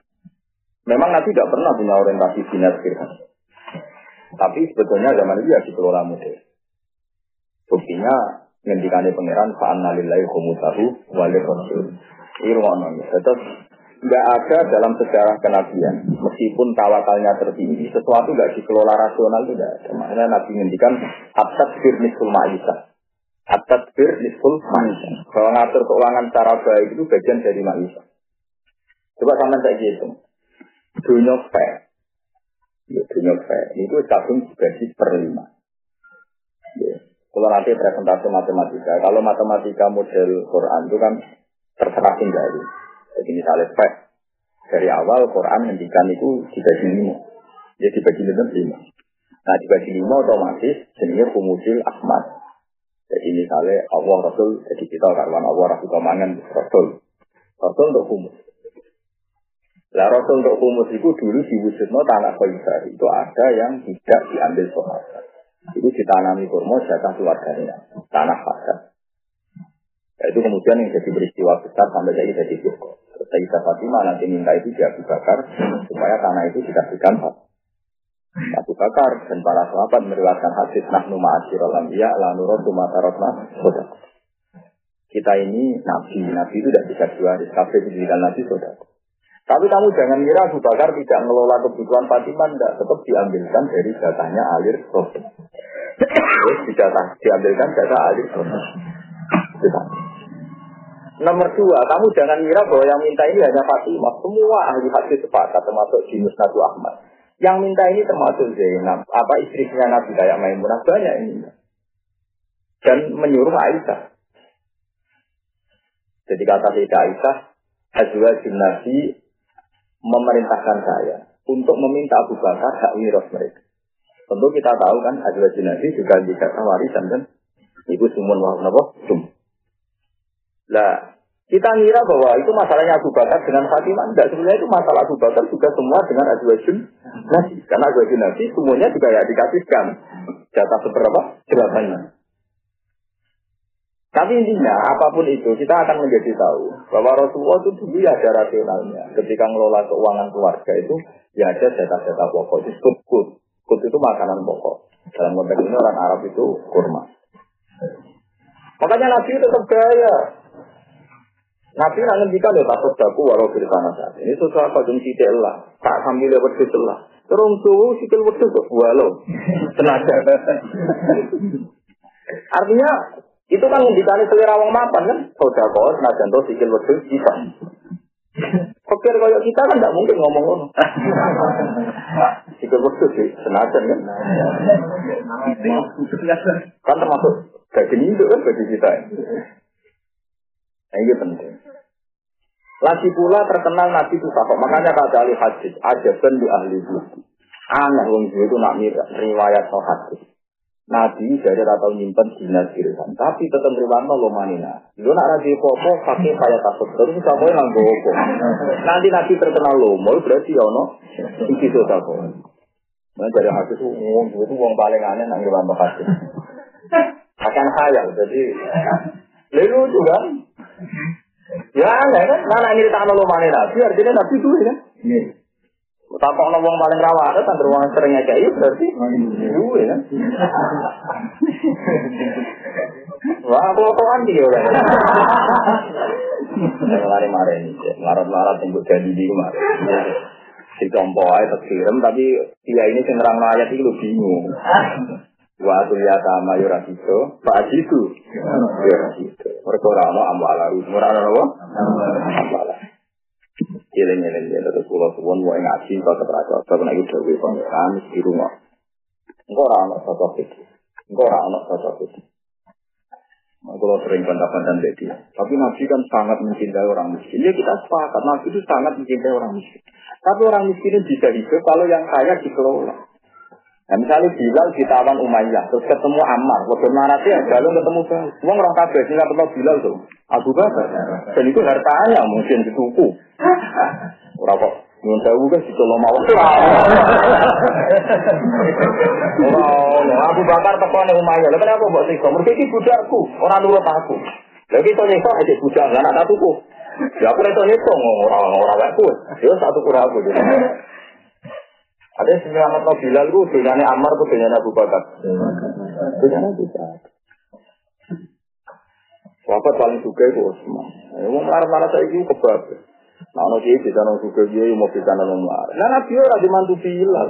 Memang Nabi tidak pernah punya orientasi dinas firman. Tapi sebetulnya zaman itu ya dikelola model. Buktinya ngendikannya pangeran fa'anna lillahi khumutahu walil. Ini rumah Tetap nggak ada dalam sejarah kenabian meskipun tawakalnya tertinggi. Sesuatu nggak dikelola rasional itu tidak ada. Makanya nabi ngendikan atat bir nisul ma'isah. Atat bir nisul ma'isah. Kalau ngatur keuangan secara baik itu bagian dari ma'isah. Coba sama saya gitu dunia fair. Ya, dunia fair. Itu tabung dibagi per lima. Ya. kalau nanti presentasi matematika. Kalau matematika model Quran itu kan terserah tinggal jadi misalnya spek dari awal Quran mendikan itu dibagi lima. Jadi dibagi lima lima. Nah dibagi lima otomatis jenisnya kumusil ahmad. Jadi misalnya Allah Rasul, jadi kita karwan Allah Rasul kemangan Rasul. Rasul untuk kumus. Lah Rasul untuk kumus itu dulu diwujudnya tanah Khaibar itu ada yang tidak diambil sahabat. Itu ditanami kurma jatah keluarganya, tanah Khaibar. Nah, itu kemudian yang jadi peristiwa besar sampai jadi jadi cukup. Sayyidah Fatimah nanti minta itu dia Abu Bakar supaya tanah itu dikasihkan Abu Bakar dan para sahabat meriwayatkan hadis nahnu ma'asyiral anbiya la nuratu matarotna saudara. Kita ini nabi, nabi itu tidak bisa dua hari kafe pendidikan nabi saudara. Tapi kamu jangan kira Abu Bakar tidak mengelola kebutuhan Fatimah, tidak. Tetap diambilkan dari datanya alir proses. Terus diambilkan data alir proses. Nomor dua, kamu jangan kira bahwa yang minta ini hanya Fatimah. Semua ahli hadis sepakat, termasuk Jinus Nabi Ahmad. Yang minta ini termasuk Zainab, apa istrinya Nabi kayak Maimunah banyak ini. Dan menyuruh Aisyah. Jadi kata Sayyidah Aisyah, Hazwa Nabi memerintahkan saya untuk meminta Abu Bakar hak miras mereka. Tentu kita tahu kan Hazwa Nabi juga dikata warisan kan. Ibu Sumun Wahab Sum. Lah, kita ngira bahwa itu masalahnya Abu Bakar dengan Fatimah. Enggak, sebenarnya itu masalah Abu Bakar juga semua dengan Azwajun Nabi. Karena Azwajun Nabi semuanya juga ya dikasihkan. Data seberapa? Jelasannya. Tapi intinya, apa pun itu, kita akan menjadi tahu bahwa Rasulullah itu dulu ya ada rasionalnya. Ketika ngelola keuangan keluarga itu, ya ada data-data pokok. Disebut kut. Kut itu makanan pokok. Dalam konteks ini orang Arab itu kurma. Makanya Nabi itu tetap. Nabi nak ngendikan ya takut daku di tanah saat ini sesuatu yang tidak lah, tak sambil lewat itu lah. Terus tuh sikil wedus kok walau tenaga. Artinya itu kan ngendikan selera wong mapan kan, sodako, senajan tuh sikil wedus bisa. Pikir kayak kita kan tidak mungkin ngomong ngono. Sikil wedus sih, senajan kan. Kan termasuk daging itu kan bagi kita. Nah, ini penting. Lagi pula terkenal Nabi itu. Makanya kata ahli hadis, aja di ahli buku. Aneh wong itu nak riwayat no hadis. Nabi dari atau nyimpen dinas kirisan, tapi tetap riwayat lo manina. Lu nak raji popo pakai kayak takut terus kamu yang nganggo Nanti Nabi terkenal lo, mau berarti ya no, so takut. Nah dari hadis itu wong itu wong paling aneh nang riwayat hadis. Akan khayal, jadi lalu juga Ya aneh kan, mana ini tak lo mana nabi, artinya nabi itu kan. Tak kok wong paling rawa ada kan ruang sering kayak berarti duwe kan. Wah, aku kan dia orang. Lari mare ini, larat-larat yang jadi di kemarin. Si tompo aja terkirim, tapi dia ini cenderang ayat itu bingung. Wa ya sama yura itu, pak itu, yura itu. Mereka orang mau ambala, mereka orang mau ambala. Iling iling ya, terus pulau suwon mau ngaji, kau terpercaya, kau kena itu dewi pangeran di rumah. Engkau orang anak sosok itu. Kalau sering bantah-bantah dia, tapi Nabi kan sangat mencintai orang miskin. Ya kita sepakat, Nabi itu sangat mencintai orang miskin. Tapi orang miskin bisa hidup kalau yang kaya dikelola. Nah, misalnya Bilal ditawan Umayyah, terus ketemu Ammar, waktu narasi ya, lalu ketemu Uang orang kabeh sih nggak kenal Bilal tuh, Abu Bakar. Dan itu hartanya mungkin dituku. Orang kok Nyun sewu kan situ lo mau. Orang Abu Bakar tekone Umayyah. Lha kenapa mbok siksa? Mergo iki budakku, ora nurut aku. To nyiksa aja budak, anak tak tuku. Ya aku reto nyiksa orang orang wae kuwi. Ya satu kurang aku. Ada yang selamat no Bilal itu dunyanya Ammar itu dunyanya Abu Bakar. Dunyanya Abu Bakar. Wafat paling suka itu Osman. Ya, mau marah-marah saya itu kebab. Nah, no dia bisa no suka dia mau bisa no marah. Nah, Nabi orang dimantu Bilal.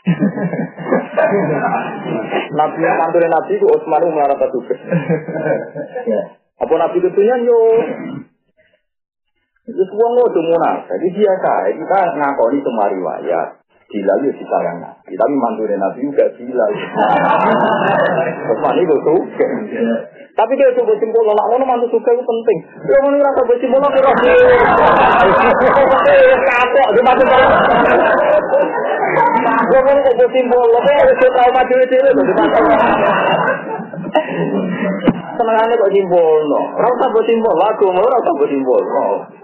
Nabi yang mantunya Nabi itu Osman itu marah tak suka. Apa Nabi itu yo? Itu semua ngodo munafik. Jadi biasa, kita ngakoni semua riwayat. Bilal ya disayang Nabi, tapi mantunya Nabi juga Bilal. Terus mani itu suka. Tapi dia coba simpul, nak ngono mantu suka itu penting. Dia mau ngerasa coba simpul, aku rasa. Kapok, dia mantu kalau. Dia mau coba simpul, tapi dia trauma dewe-dewe. Senengannya kok simpul, no. Rasa buat simpul, lagu rasa buat simpul.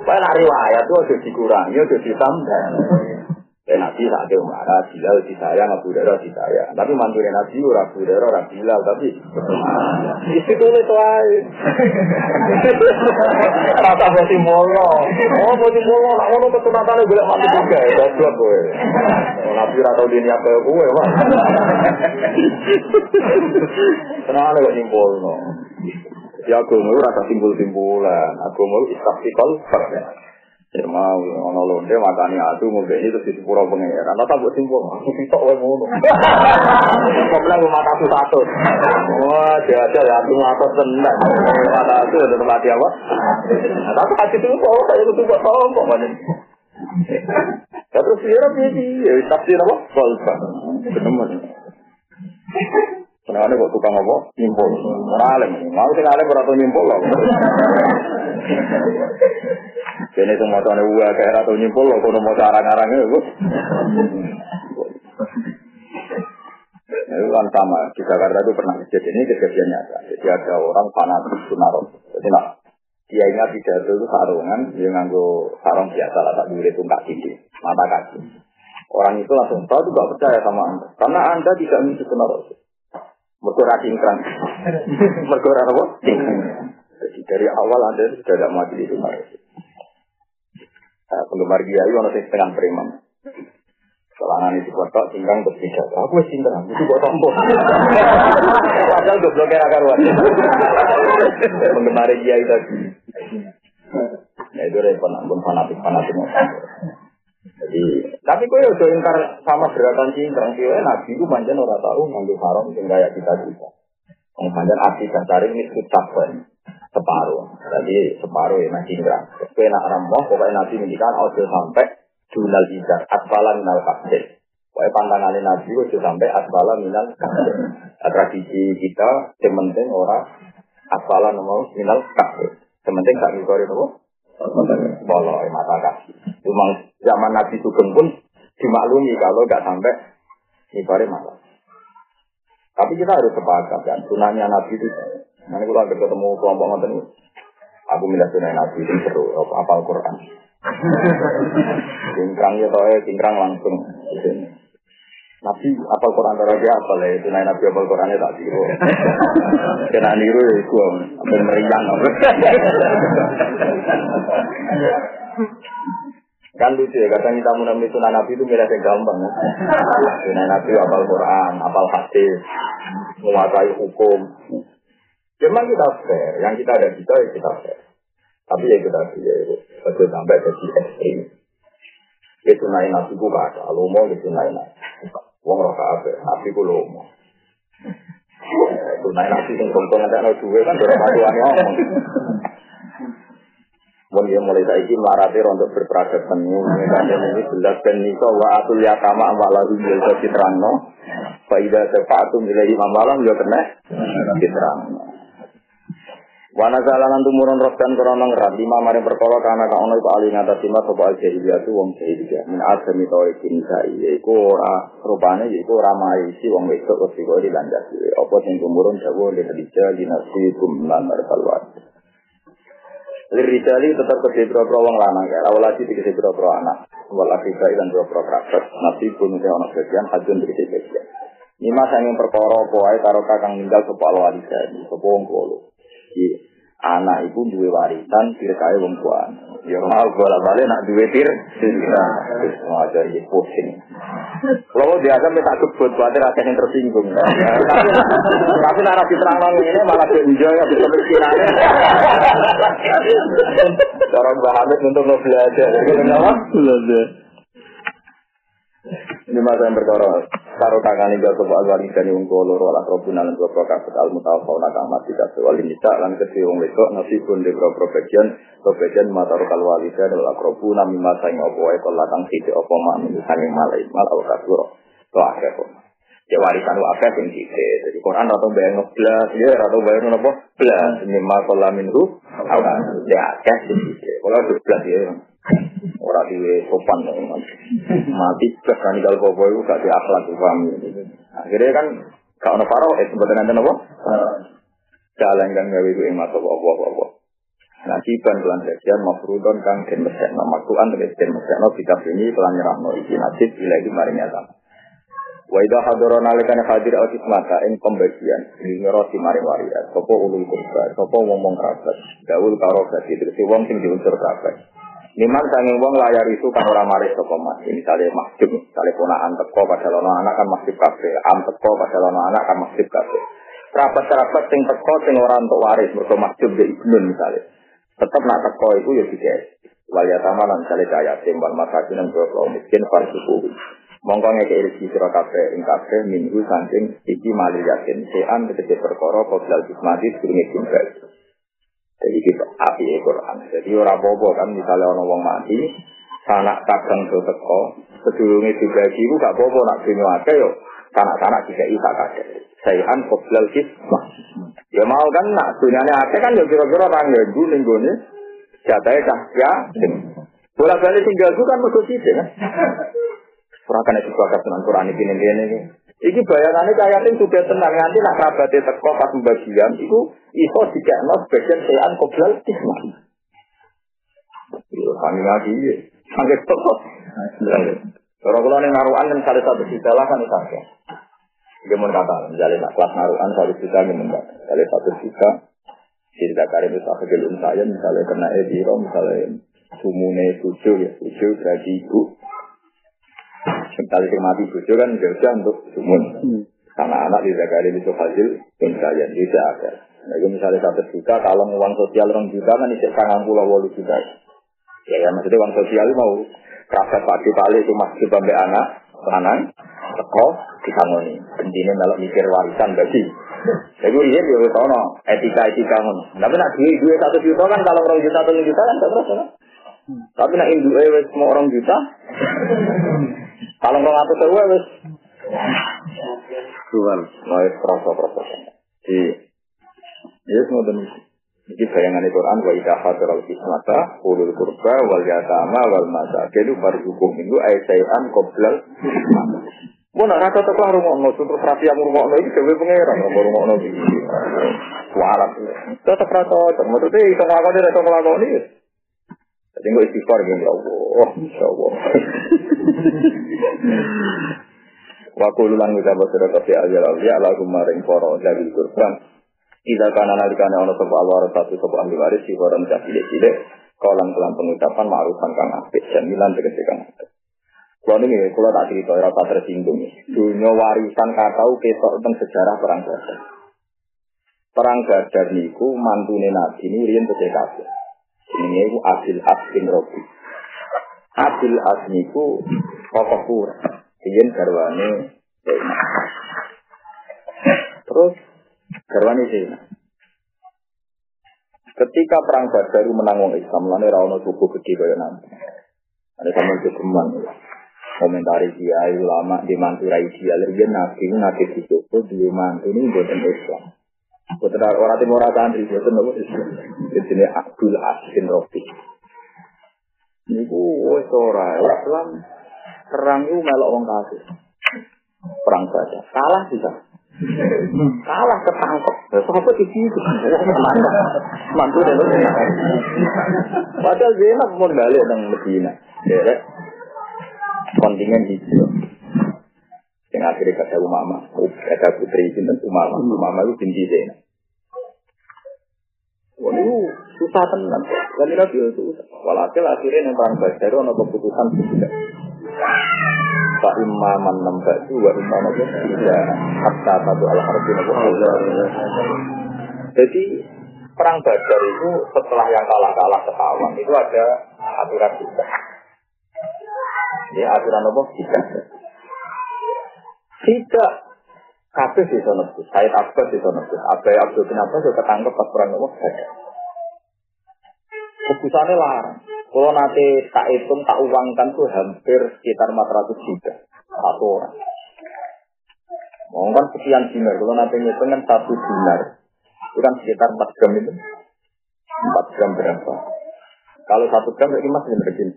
Kayak nak riwayat tuh ada dikurangi, ada ditambah. Dan Nabi tak ada marah, Bilal disayang, Abu Dara disayang. Tapi mantunya Nabi, Abu Dara, orang Bilal, tapi isi tulis wae. Rata boti molo. Oh, boti molo, nak ngono kesunatane boleh mati juga ya, goblok kowe. Nabi ora tau dini apa kowe, Pak. Kenapa kok nyimpulno? Ya agama ora simpul-simpulan, agama istiqlal Ya Irma ana londe makani atu mung ben itu sisi pura pengeran. Lah tak mbok timpuk, sitok wae ngono. Kok bilang rumah satu satu. Wah, jaja ya atu ngapa tenan. Mata atu ada tempat dia apa? Ada apa sih itu kok saya itu kok kok mana? Ya terus dia rapi sih, tapi dia apa? Kolpa. Benar. Kenapa kok tukang apa? Nyimpul. Alim. Mau sing alim ora nyimpul loh. Kene itu mau tanya gua kayak atau nyimpul loh, kalau mau arang-arang itu. Itu kan sama di Jakarta itu pernah kejadian ini kejadian nyata. Jadi ada orang fanatik sunaro. Jadi nak dia ingat pidato itu sarungan, dia nganggo sarung biasa lah, tak dulu tungkak gigi, mata kaki. Orang itu langsung tahu juga percaya sama anda, karena anda tidak mengisi sunaro. Mergora cingkrang. Mergora apa? Jadi dari awal anda sudah tidak mati di sunaro. Nah, penggemar dia itu orang setengah preman. Selangan itu buat tak tinggal berbeda. Aku wis tinggal, itu buat tombol. Padahal gue blokir akar karuan. Penggemar dia itu. Ya itu repot, pun fanatik fanatik. Jadi, tapi kok ya ingkar sama gerakan cingkrang sih, nabi itu panjang orang tahu ngambil haram sehingga kayak kita juga. Yang panjang api cari ini kan separuh. Jadi separuh ya masih cingkrang. Kue nak ramoh, pokoknya nabi mendikan, ojo sampai dunal izar, asfala minal kabel. Pokoknya pantangannya nabi itu sampai asfala minal kabel. Nah, tradisi kita, sementing orang asfala nomor minal kabel. Sementing tak ngikori nopo. Bolong mata kaki. Memang zaman Nabi Sugeng pun dimaklumi kalau nggak sampai ngikori mata. Tapi kita harus sepakat kan, sunahnya Nabi itu. Nanti kalau ada ketemu kelompok nonton ini, aku milih sunah Nabi itu seru, apa Al-Quran. Cingkrang ya toh, cingkrang langsung. Nabi apal Quran darah dia apal ya itu nabi apal Qurannya tak tiru. Kena niru ya itu apa meriang. Kan lucu ya, kadang kita menamai sunnah Nabi itu milih yang gampang. Ya. Sunnah Nabi apal Quran, apal hadis, menguasai hukum. Cuman kita fair, yang kita ada kita ya kita fair. Tapi ya kita ya itu, sampai jadi ekstrim. Itu naik Nabi ku kata, lu mau itu naik Nabi. Wong roh kafe, nabi ku lomo. Itu naik nasi sing kontong ada no duwe kan dorong paduannya ngomong. Mun dia mulai saiki melarati untuk berperadaban ini jelas dan niko wa atul yakama amala hujul citerangno. Faidah sepatu nilai imam malam juga kena citerangno. Wana zalanan tumurun rosdan krono ngerat. Lima maring perkara kana ka ono iku ali ngata sima sapa al jahiliyah tu wong jahiliyah. Min asmi tauhidin sai iku ora rupane iku ora maisi wong wedok wis kok dilandasi apa sing tumurun dawa le hadija dinasi kumlan markalwat Lirijali tetap ke biro wong lanang ya awalati tiga biro anak. Walaki bayi dan biro kerabat. Nasi pun dia ono bagian hajun tiga bagian Lima sanging perkara apa wae karo kakang ninggal alwalida sapa wong dadi anak iku duwe warisan sirkae wong tua. Ya mau bola bali nak duwe tir. Wah, jadi pusing. Kalau dia akan tak sebut buat rakyat yang tersinggung. Tapi nara di terang nong ini malah ke enjoy habis kemiskinan. Orang bahamit untuk belajar. Belajar. Ini masa yang berkorol. Taruh tangan ini gak sebuah alwani dan yung kolo rola krobuna lan dua prokafet al mutawafau nak amat tidak sewali nisa lan kesi wong wedok nasibun di bro profesion profesion mata rokal walida adalah krobuna mima saing opo wae kolakang sidi opo ma minu malai mal al kasuro to akhir kok ya warisan wakaf yang sidi jadi Quran atau bayang ngeblas ya atau bayang nopo blas mima kolamin ru awan ya akhir sidi kalau belas ya Ora diwe sopan mati cek kan kalau bobo itu gak di akhlak paham. Akhirnya kan gak ono eh sebetulnya nanti apa? Jalan kan gawe itu emas apa apa apa. Kiban pelan sekian mafrudon kang den mesekno maktuan tegas den mesekno kitab ini pelan nyerahno iki nasib ilahi maring nyata. Wa idha hadara nalikane hadir al kismata ing pembagian ngero si maring waria sapa ulul kurba sapa wong-wong gaul karo dadi terus wong sing diunsur kabeh Liman sanging wong layar itu kan orang maris toko mas. Misalnya masjid, misalnya ponaan teko pada lono anak kan masjid kafe, am teko pada lono anak kan masjid kafe. Rapat-rapat sing teko sing orang untuk waris mereka masjid di ibnun misalnya. Tetap nak teko itu ya tiga. Wal yatama lan sale kaya tim wal masakin lan kula miskin farsuku. Mongko ngeke rezeki sira kabeh ing kabeh minggu saking iki mali yakin sean tegese perkara qoblal kismati durunge timbal. Jadi kita api Quran. Jadi ora apa kan misalnya orang wong mati, sanak kadang do teko, sedurunge dibagi iku gak apa-apa nak dunya akeh yo sanak-sanak dikei sak kabeh. Sayan qoblal kismah. Ya mau kan nak dunyane akeh kan yo kira-kira orang ning gone jatahe cah ya. Bola-balik tinggal kan mesti sithik kan. Ora kena sebakat dengan Quran iki ngene iki. Iki bayangannya kayak ini juga tenang nanti nak kerabatnya teko pas pembagian itu iso dikekno sebagian sean koblal kismah. Yo kami lagi ya. Sampai toko. Kalau kalau nih naruhan kan salah satu juta lah kan itu aja. Dia mau kata, misalnya nak kelas naruhan satu juta gimana? Misalnya satu juta, cerita karim itu belum saya, misalnya kena ediro, misalnya sumune tujuh ya, tujuh berarti ibu, Misalnya yang mati bojo kan jauh untuk sumun. Karena anak di Zakari itu hasil yang saya tidak ada. Nah, itu misalnya satu juta, kalau uang sosial orang juta kan itu sangat pulau walu juta. Ya, ya maksudnya uang sosial mau kerabat pagi balik itu masih sampai anak, anak, teko, ditangani. Intinya melok mikir warisan bagi. Jadi iya dia tahu etika-etika ngono. Tapi nak duit duit satu juta kan kalau orang juta atau juta kan terasa kan. Tapi nak induk eh semua orang juta. Kalau nggak ngatur sewa wes. Tuhan, itu terasa terasa. Di, ya semua demi. Jadi bayangan Quran wa idha hadiral kismata ulul kurba wal yatama wal masakin farzukum minggu ayat qoblal Mau nak rata telah rumah no, terus rapi yang rumah no itu dewi pangeran rumah rumah no ini. Warat, tetap rata, maksudnya itu ngelakoni, itu ngelakoni. Jadi gue istighfar gitu, ya Allah, Insya Allah. Wa kululan kita berserah kafi ajar awliya ala kumaring poro dari kurban. Ida kana nalikane ono sapa alwar satu sapa ahli waris si koran cilik cilik kolan kelan pengucapan ma'rufan kang apik jamilan tegese kang apik. Kalau ini kalau tak cerita rasa tersinggung. Dunia warisan katau ketok tentang sejarah perang Badar. Perang Badar niku mantune Nabi ini riyen tegese kabeh. Itu Abil As bin Robi. Abil As niku tokoh pura. Riyen garwane Zainab. Terus garwane Zainab. Ketika perang Badar menang wong Islam, lane ra ono suku gede kaya nanti. Ada sama kegeman. Komentari dia ulama di mantu rai dia dia nabi nabi di Joko di mantu ini buatan Islam. Buatan orang timur santri buatan apa Islam. Abdul Asin Rofi. Ini wes ora Islam perang itu melok wong kafir. Perang saja kalah bisa. Kalah ketangkep. Sopo di situ. Mantu deh. Padahal Zainab mau balik nang Medina. Ya, kontingen hijau. Yang akhirnya kata Umama, kata putri itu Umama, Umama itu binti Zainab. Itu susah tenan. Dan Nabi itu susah. Walhasil akhirnya yang perang Badar ada keputusan juga. Pak Imaman nambah itu, wa Imam itu tidak hatta satu al harbi Jadi perang Badar itu setelah yang kalah-kalah ketahuan itu ada aturan juga. Ya aturan apa? Tidak. Tidak. Kabeh di sana. Saya Abbas di sana. Abai Abdul Abbas juga ketangkep pas perang apa? Tidak. Keputusannya larang. Kalau nanti tak hitung, tak uangkan tuh hampir sekitar 400 juta. Satu orang. Mau kan sekian dinar. Kalau nanti ngitung kan satu dinar. Itu kan sekitar 4 gram itu. 4 gram berapa? Kalau satu gram berarti mas bener gini.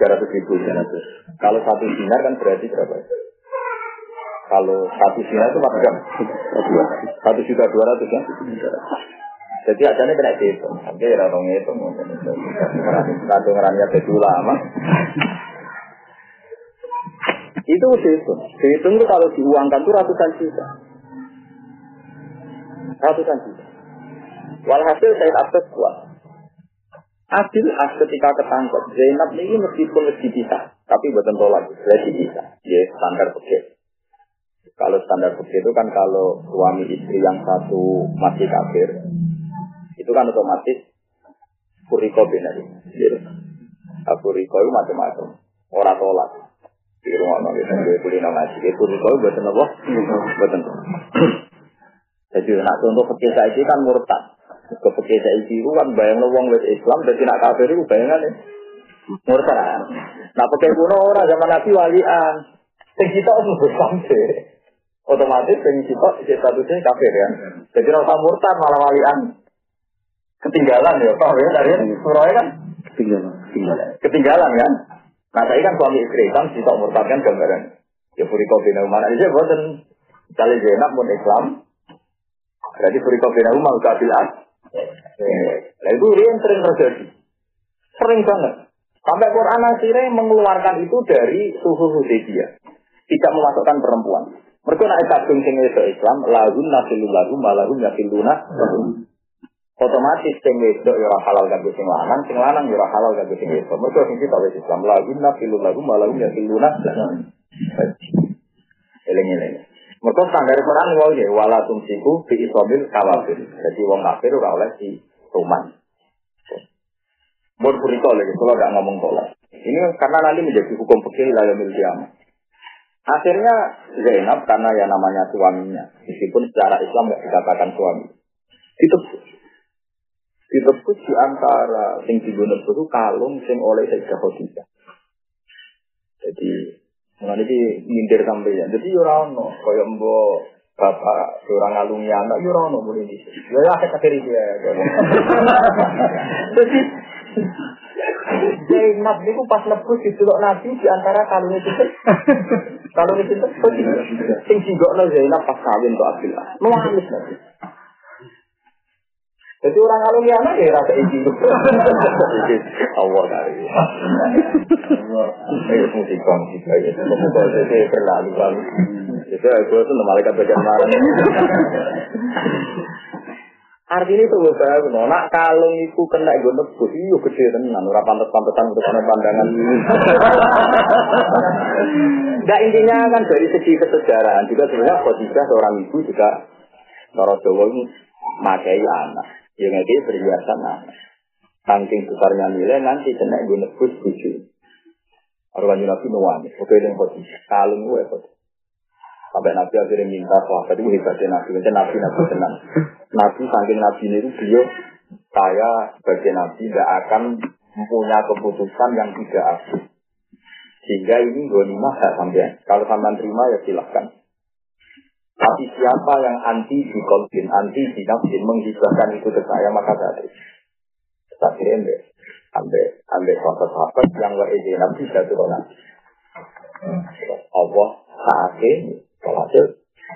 300 ribu, 300. Kalau satu dinar kan berarti berapa? Kalau satu dinar itu 4 gram. Satu juta dua ratus ya. Jadi acaranya kena dihitung. Oke, ya orang ngitung. Satu ngerangnya jadi ulama. Itu dihitung. Dihitung itu kalau diuangkan itu ratusan juta. Ratusan juta. Walhasil saya Abbas kuat. Adil as ketika ketangkep. Zainab ini meskipun lebih bisa, tapi buatan tolak, lebih bisa. Ya standar begitu. Kalau standar begitu itu kan kalau suami istri yang satu masih kafir, itu kan otomatis Furiko benar. Abu Riko itu macam-macam. Orang tolak. Di rumah nong itu gue kulino ngaji. Itu Riko itu buatan apa? Buatan. Jadi nak contoh fakir saya kan murtad. Ke fakir saya itu kan bayang lo wong Islam. Jadi nak kafir itu bayangan ya. Murtad. Nah pakai kuno orang zaman Nabi walian. Sing kita harus. Otomatis sing kita statusnya kafir ya. Jadi rasa murtad malah walian. Ketinggalan ya, Pak ya dari surah kan? Ketinggalan. Ketinggalan. Ketinggalan kan? Nah saya kan suami istri kan kita murtad kan gambaran. Ya furiko bina umar aja boten. Kali Zainab pun Islam. Berarti furiko bina umar kabil as. Nah itu yang sering terjadi. Sering banget. Sampai Quran akhirnya mengeluarkan itu dari suhu Hudaybiyah. Tidak memasukkan perempuan. Mereka nak kadung sing Islam, nafilu lahum, malahum nafiluna lahum. Otomatis sing wedok ya ora halal kanggo sing lanang, sing lanang ya ora halal kanggo sing wedok. Mereka sing kita wis Islam, lahun nafilu lahum, malahum nafiluna lahum. Eling-eling. Mereka standar Quran wau ya wala tumsiku fi isobil kawafir. Jadi wong kafir ora oleh di rumah. Buat berita lagi, kalau nggak ngomong tolak. Ini karena nanti menjadi hukum fikih lalu kiamat. Akhirnya Zainab karena ya namanya suaminya, meskipun secara Islam nggak dikatakan suami, ditebus. Ditebus di antara sing digunakan itu kalung sing oleh Sayyidah Khadijah. Jadi mengenai ini mindir sampai ya. Jadi yurano, kaya mbok bapak orang ngalungi anak yurano boleh di sini. Ya ya akhir dia. Jadi Zainab itu pas nebus di suluk Nabi di antara kalung itu kalung itu sing singgokno Zainab pas kawin tuh Abdullah. Nuangis Nabi. Jadi orang kalau anak ya rasa izin. Allah dari. Eh musik musik aja. Semoga saya berlalu lalu. Jadi aku itu malaikat bagian marah. Artinya itu gue tahu, nak kalung itu kena gue nebus, iyo gede tenan, ora pantas-pantasan untuk pandangan. Nah intinya kan dari segi kesejarahan juga sebenarnya Khadijah seorang ibu juga Cara Jawa ini makai anak, yang dia perhiasan anak. Saking besarnya nilai nanti kena gue nebus buju. Orang Nabi nuwani, oke dengan Khadijah, kalung gue Khadijah. Sampai Nabi akhirnya minta sahabat itu hebatnya Nabi. Nanti Nabi Nabi tenang. Nabi saking Nabi itu beliau saya sebagai Nabi tidak akan mempunyai keputusan yang tidak aku. Sehingga ini gonimah gak sampai. Kalau sampean terima ya silahkan. Tapi siapa yang anti di konfin, anti di nafsin, menghibahkan itu ke saya, maka dari. Tapi ambil, ambil, ambil sahabat-sahabat yang wa Nabi tidak turun. Allah saat ini Walhasil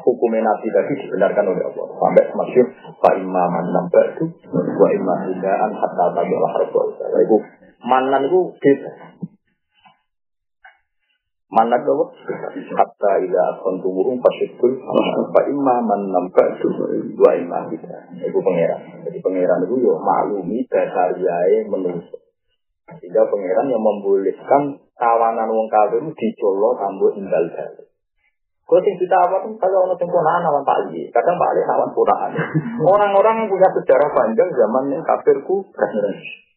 hukumnya Nabi tadi dibenarkan oleh Allah. Sampai masyur, Pak Imaman nambah itu, Wa Imam Hidaan hatta tabi Allah harbol. Itu manan itu beda. Manan itu hatta ila akon tumuhum pasyukul Pak Imaman nambah itu, Wa Imam Hidaan. Itu pangeran. Jadi pangeran itu ya maklumi dasariae menungso. Sehingga pangeran yang membolehkan kawanan wong kafir dicolok tambah tinggal dalil. Kau sing kita apa tuh kalau orang sempurna awan Pak Ali, kadang Pak Ali awan puraan. Orang-orang yang punya sejarah panjang zaman yang kafirku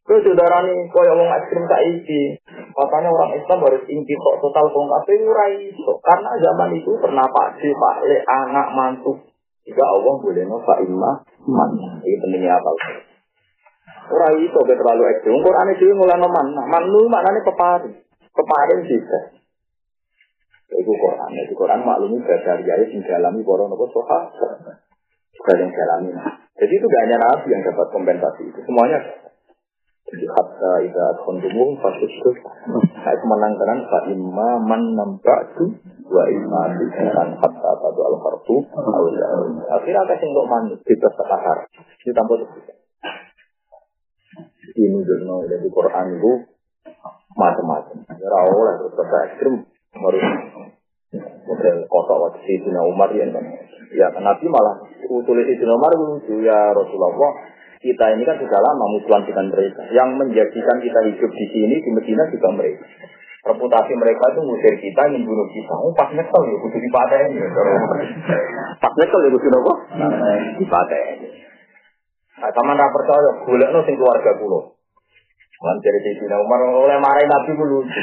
Kau saudara nih, kau yang ekstrim tak isi. Katanya orang Islam harus inti kok total kau kafir urai. Karena zaman itu pernah Pak Si, Pak Le, anak mantu. Jika Allah boleh no Pak Imah, man. Ini pentingnya apa? Urai itu terlalu ekstrim. Quran itu mulai no man. Man lu maknanya pepari. Pepari sih. Itu Quran. Itu Quran maklumi dari ayat yang dialami para nopo soha. Juga yang dialami. Jadi itu gak hanya Nabi yang dapat kompensasi itu. Semuanya jadi hatta ida kontumum fasuskus. Nah itu menangkan fa imma man nambatu wa imma bisaran hatta tadu al harfu. Akhirnya ada yang untuk manut kita sekahar. Ini tanpa sebutnya. Ini dulu dari Quran itu macam-macam. Ya oleh terus ekstrim harus model kotok waktu Sayyidina Umar ya kan. Ya Nabi malah usul Sayyidina Umar lucu ya Rasulullah. Kita ini kan sudah lama musuhan dengan mereka. Yang menjadikan kita hidup di sini di Medina juga mereka. Reputasi mereka itu ngusir kita, ingin bunuh kita. Oh, pas nyesel ya, kudu dipatahin ya. Pas nyesel ya, kudu apa? Dipatahin. Nah, sama nggak percaya, boleh no sing keluarga pulau. Man dari Sayyidina Umar oleh marahin Nabi ku lucu.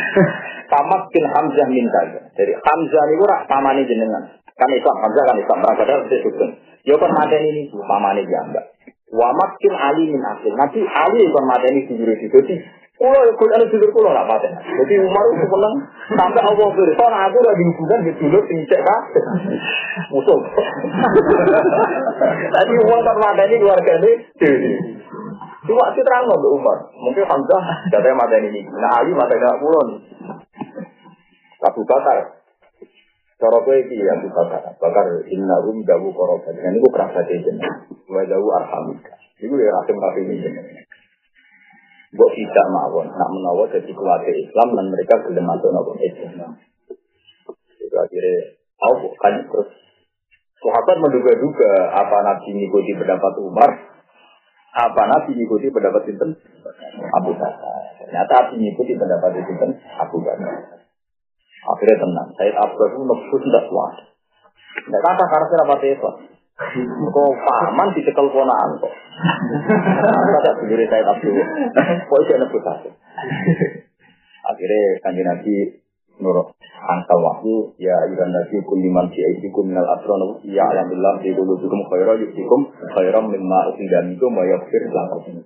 Tamat bin Hamzah min kaza. Jadi Hamzah ini rak pamani jenengan. Kan Islam Hamzah kan Islam. Mereka ada itu sugeng. Ya kan mateni ini pamani jamba. Wa makin Ali min akhir. Nanti Ali kan mateni dulu di Jadi Kulo ya kulo ada dulur kulo lah paten. Jadi Umar itu seneng sampai Allah berfirman, "Soalnya aku lagi hubungan di dulur sing cek kabeh." Musuh. Tadi Umar kan mateni keluarga ini. Cuma sih terang loh Umar. Mungkin Hamzah katanya mateni ini. Nah Ali mateni aku kulo nih. Abu. Cara kowe iki ya Abu Bakar. Inna rum dawu korobat. Ini ku kerabat jenengan. Wa dawu arhamika. Iku ya rasim ini jenengan. Mbok tidak mawon, nak menawa jadi keluarga Islam dan mereka gelem masuk nopo Islam. Itu akhirnya, aku kan terus sahabat menduga-duga apa Nabi mengikuti pendapat Umar, apa Nabi mengikuti pendapat Sinten Abu Bakar. Ternyata Nabi mengikuti pendapat Sinten Abu Bakar. Akhirnya tenang, Said Abbas itu nafsu tidak kuat. Tidak kata karena apa Islam. Kok paman dicekel ponaan kok. Kata sendiri saya tak dulu. Kok itu nebut satu. Akhirnya kanji Nabi nurut angka waktu ya iran nabi kuliman si aidikum minal asron ya alhamdulillah di dulu hukum khairah yusikum khairah mimma usidamikum wa yakfir lakum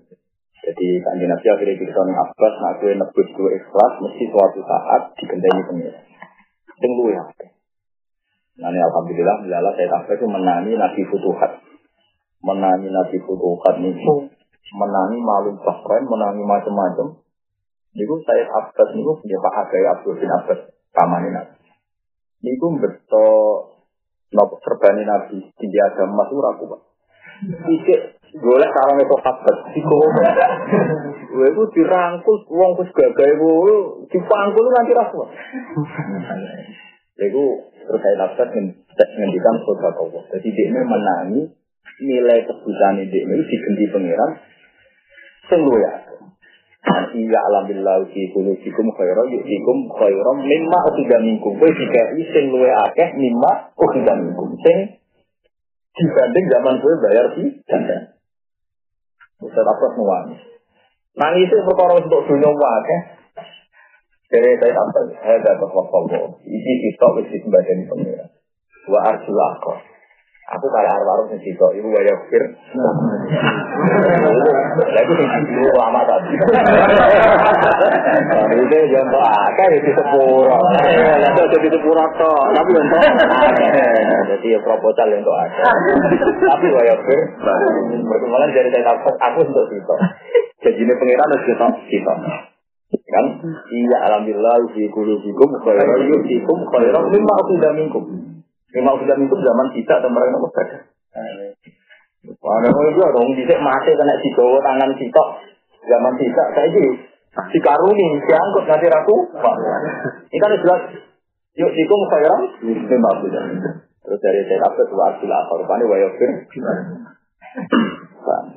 jadi kanji nabi akhirnya kita Abbas nak gue nebus gue ikhlas mesti suatu saat dikendali pengira sing ya Nanti alhamdulillah, misalnya saya tak itu menangi Nabi Futuhat. Menangi Nabi Futuhat niku, menangi malum bahkan, menangi macam-macam. Niku saya Abbas niku punya Pak Agai Abdul bin Abbas pamane Nabi. Niku betul nopo serbani Nabi tinggi agama itu ragu pak. Golek sarang itu Abbas iku. Kowe iku dirangkul wong wis gagahe kowe dipangkul nanti ragu. Iku terus saya dapat ngendikan surga Allah. Jadi dia menangi nilai kebutuhan dia itu diganti pangeran sungguh ya. Iya alhamdulillah fi kulubikum khairan yu'tikum khairan mimma ukhidha minkum. Kowe dikai sing luwe akeh mimma ukhidha minkum. Sing dibanding zaman kowe bayar di ganda. Ustaz apa semua. Nangis itu perkara untuk dunia akeh. Dari saya sampai saya dapat wakil Ini kita mesti sebagian pengira. Wa arjulah kok. Aku kayak arwah yang situ, ibu gaya pikir. Lalu yang itu lama tadi. Itu yang tuh akeh di sepuro. Lalu jadi sepuro toh, tapi yang tuh Jadi ya proposal yang akeh. Tapi pikir. Perkembangan dari saya aku untuk situ. Jadi ini pengiran harus kita situ kan iya alhamdulillah fi qulubikum khairan yusikum khairan mimma ukhidha minkum mimma ukhidha minkum zaman kita dan mereka nopo saja Ada orang juga dong, bisa mati kena dibawa tangan sitok. Zaman kita saya jadi si karuni diangkut nanti ratu. Ini kan jelas yuk sikum khairan mimma ukhidha terus dari saya dapat dua asil akar pani wayofir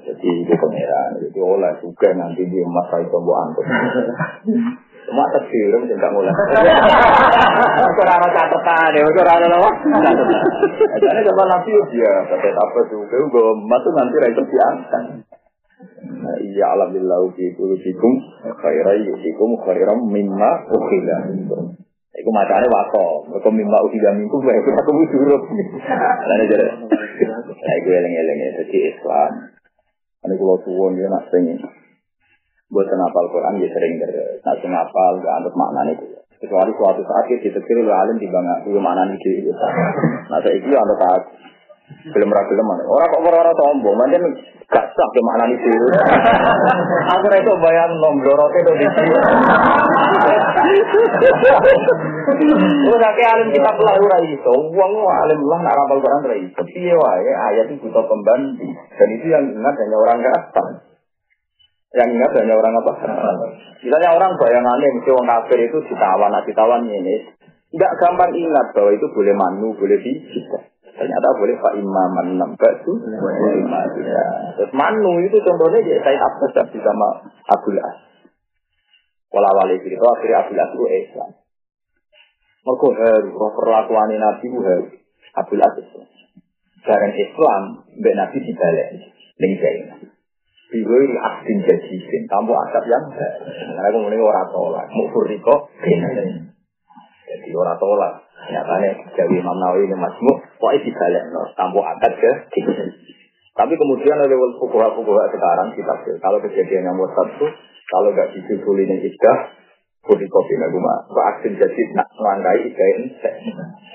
jadi itu pangeran, jadi oleh juga nanti di masa itu buat angkut. Cuma tersirum tidak mulai. Kurang ada catatan ya, kurang ada apa? Jadi coba nanti ya, kata apa juga, gue masuk nanti rakyat diangkat. Nah, iya alhamdulillah fi kulubikum khairai yusikum khairam mimma ukhila. Iku macane wako, mergo mimma ukhila minkum wa iku aku duruk. Jadi. Lah iku eling-eling ya dadi Islam. Ini kalau suwon dia nak sing buat ngapal Quran dia sering ter nak sing ngapal gak anut makna itu. Kecuali suatu saat kita ditetir oleh alim di bangga itu makna itu. Nah saya itu anut tak belum ragu mana. Orang kok orang sombong, macam gak sah ke makna itu. Aku itu bayang nomor itu di sini. Udah kayak alim kita pelah ora iso. Wong alim lah nak rapal Quran ora iso. Piye wae ayat itu butuh pembanding. Dan itu yang ingat hanya orang kafir. Yang ingat hanya orang apa? Misalnya orang bayangannya mesti orang kafir itu ditawan, nah ditawan ini. Tidak gampang ingat bahwa itu boleh manu, boleh bisa. Ternyata boleh Pak Imam nampak itu. Terus manu itu contohnya ya saya Abbas sama Abdul As. Walau wali itu akhirnya Abdul As itu Islam. Mereka harus perlakuan Nabi itu harus Abdul Aziz. Barang Islam, Mbak Nabi dibalik. Zainab. Biwa ini abdin jadisin. Kamu adab yang Karena aku mending orang tolak. Mau furiko. Jadi orang tolak. Nyatanya Jawa Imam Nawawi ini masmu. Pokoknya dibalik. No. Kamu adab ke Tapi kemudian ada fukuha-fukuha sekarang kita kalau kejadian yang mursad itu kalau nggak disusul ini Kudi kopi nabi mah, vaksin jadi nak melangkai ikain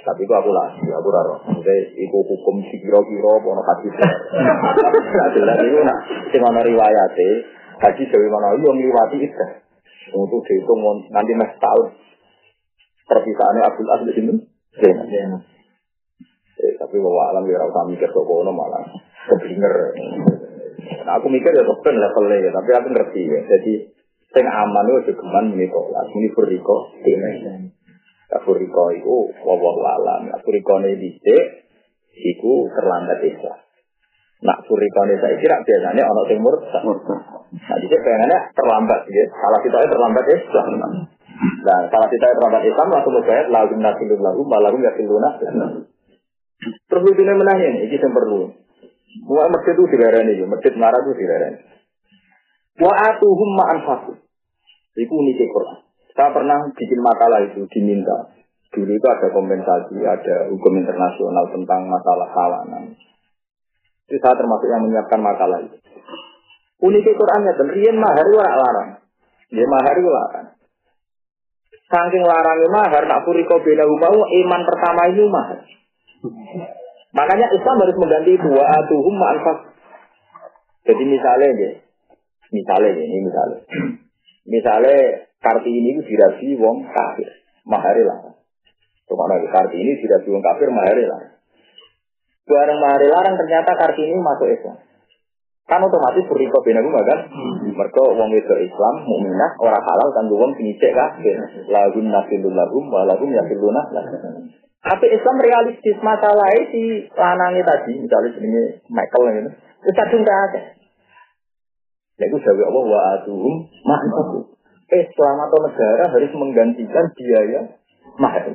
Tapi itu aku lah, aku raro. Maksudnya, itu hukum si kiro-kiro, pono hadis. Nah, jelas itu nak, sing ana riwayate, haji dewi mana yo ngliwati itu. Untuk dihitung nanti mas tahun. Perpisahannya Abdul Aziz ini. Eh, tapi bawa alam ya rasa mikir kok kono malah keblinger. Nah, aku mikir ya kepen levelnya, tapi aku ngerti ya. Jadi Sing aman itu geman ini tolak. Ini furiko. Ya furiko itu wawah alam. Ya furiko ini dicek. Iku terlambat Islam. Nak furiko ini saya kira biasanya orang timur. Nah dicek pengennya terlambat. Ya. Salah kita terlambat Islam. Nah salah kita terlambat Islam langsung berbayar. Lagu nasilun lagu. Malagu yasiluna. Terus lucunya menanya ini. Ini yang perlu. Mau masjid itu dilarani. Masjid marah itu dilarani. Wa atuhum ma'an faku. Itu unik Quran. Saya pernah bikin makalah itu diminta. Dulu itu ada kompensasi, ada hukum internasional tentang masalah kawanan. Itu saya termasuk yang menyiapkan makalah itu. Unik Qurannya dan rian mahar itu larang. Dia mahar itu larang. Saking larangnya mahar, nak kau bela mau iman pertama itu mahar. Makanya Islam harus mengganti wa atuhum ma'anfas. Jadi misalnya ya, misalnya ini misalnya. Misalnya Kartini itu dirasi wong kafir, mahari lah. Ke mana Kartini dirasi wong kafir, mahari lah. Barang mahari larang ternyata Kartini masuk Islam. Kan otomatis beriko bina guma kan? Hmm. Mereka wong itu Islam, mukminah, orang halal kan wong sini cek kafir. Lagun nasilun lagum, walagum yasiluna Tapi Islam realistis masalahnya si lanangnya tadi, misalnya ini Michael ini, itu kadung ada. Yaitu jawab Allah wa atuhum ma'nahu. Islam atau negara harus menggantikan biaya mahar.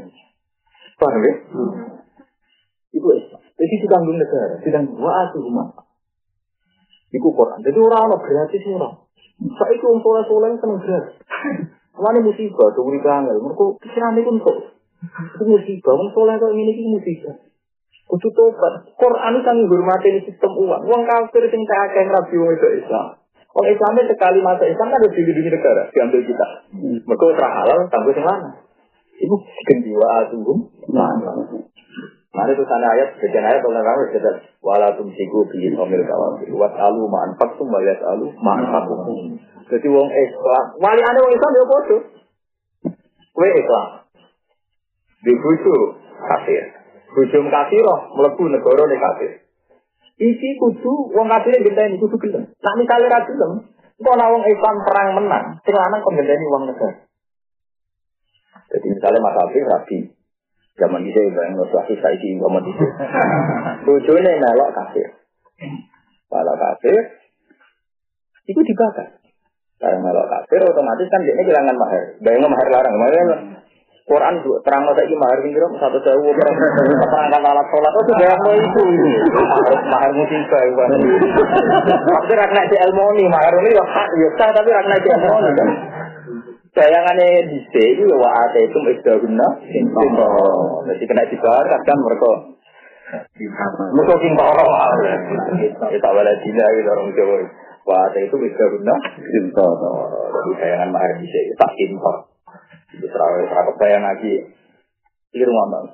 Paham ya? Itu Islam. Jadi ditanggung negara, ditanggung wa atuhum ma'nahu. Iku Quran. Jadi orang-orang gratis orang. Saya itu untuk soleh yang seneng gratis. Mana musibah, tuh beri kangen. Mereka pikiran itu untuk. Itu musibah, orang soleh kalau ini itu musibah. Kudu tobat. Quran itu menghormati sistem uang. Uang kafir yang tak akan rabi itu Islam. Orang Islamnya sekali masa Islam kan harus dilindungi negara, diambil kita. Hmm. Mereka terah halal, tangguh yang mana? Itu gendiwa atuhum. Mana itu sana ayat, sekian ayat kalau kamu sudah walatum siku bikin omil kawal. Wat alu ma'an faktum waliat alu ma'an faktum. Jadi wong Islam, wali anda wong Islam ya bodoh. Kue Islam. Di bucu kafir. Bucu kafir roh, melebu negara nih kafir. Iki kudu wong kafir ini kudu gelem. Nak misale ra gelem, kok ana wong Islam perang menang, sing lanang kok gendeni wong negara. Jadi misalnya Mas Abi rabi, zaman itu yang nuswasi saiki zaman itu. Bojone melok kafir. Kalau kafir, itu dibakar. Kalau melok kafir otomatis kan dia kehilangan mahar. Bayangnya mahar larang, mahar Quran terang masa ini mahar pinggir satu sewu perangkat alat sholat oh, itu sudah mau itu mahar mahar musibah tapi rakna di elmoni mahar ini ya hak ya sah tapi rakna di elmoni kan bayangannya di sini ya wa ate itu guna jadi kena dibayar kan mereka mereka sing orang kita wala dina gitu orang Jawa wa ate itu guna jadi bayangan mahar di sini tak impor terawih terawih bayang lagi. Iki rumah bang.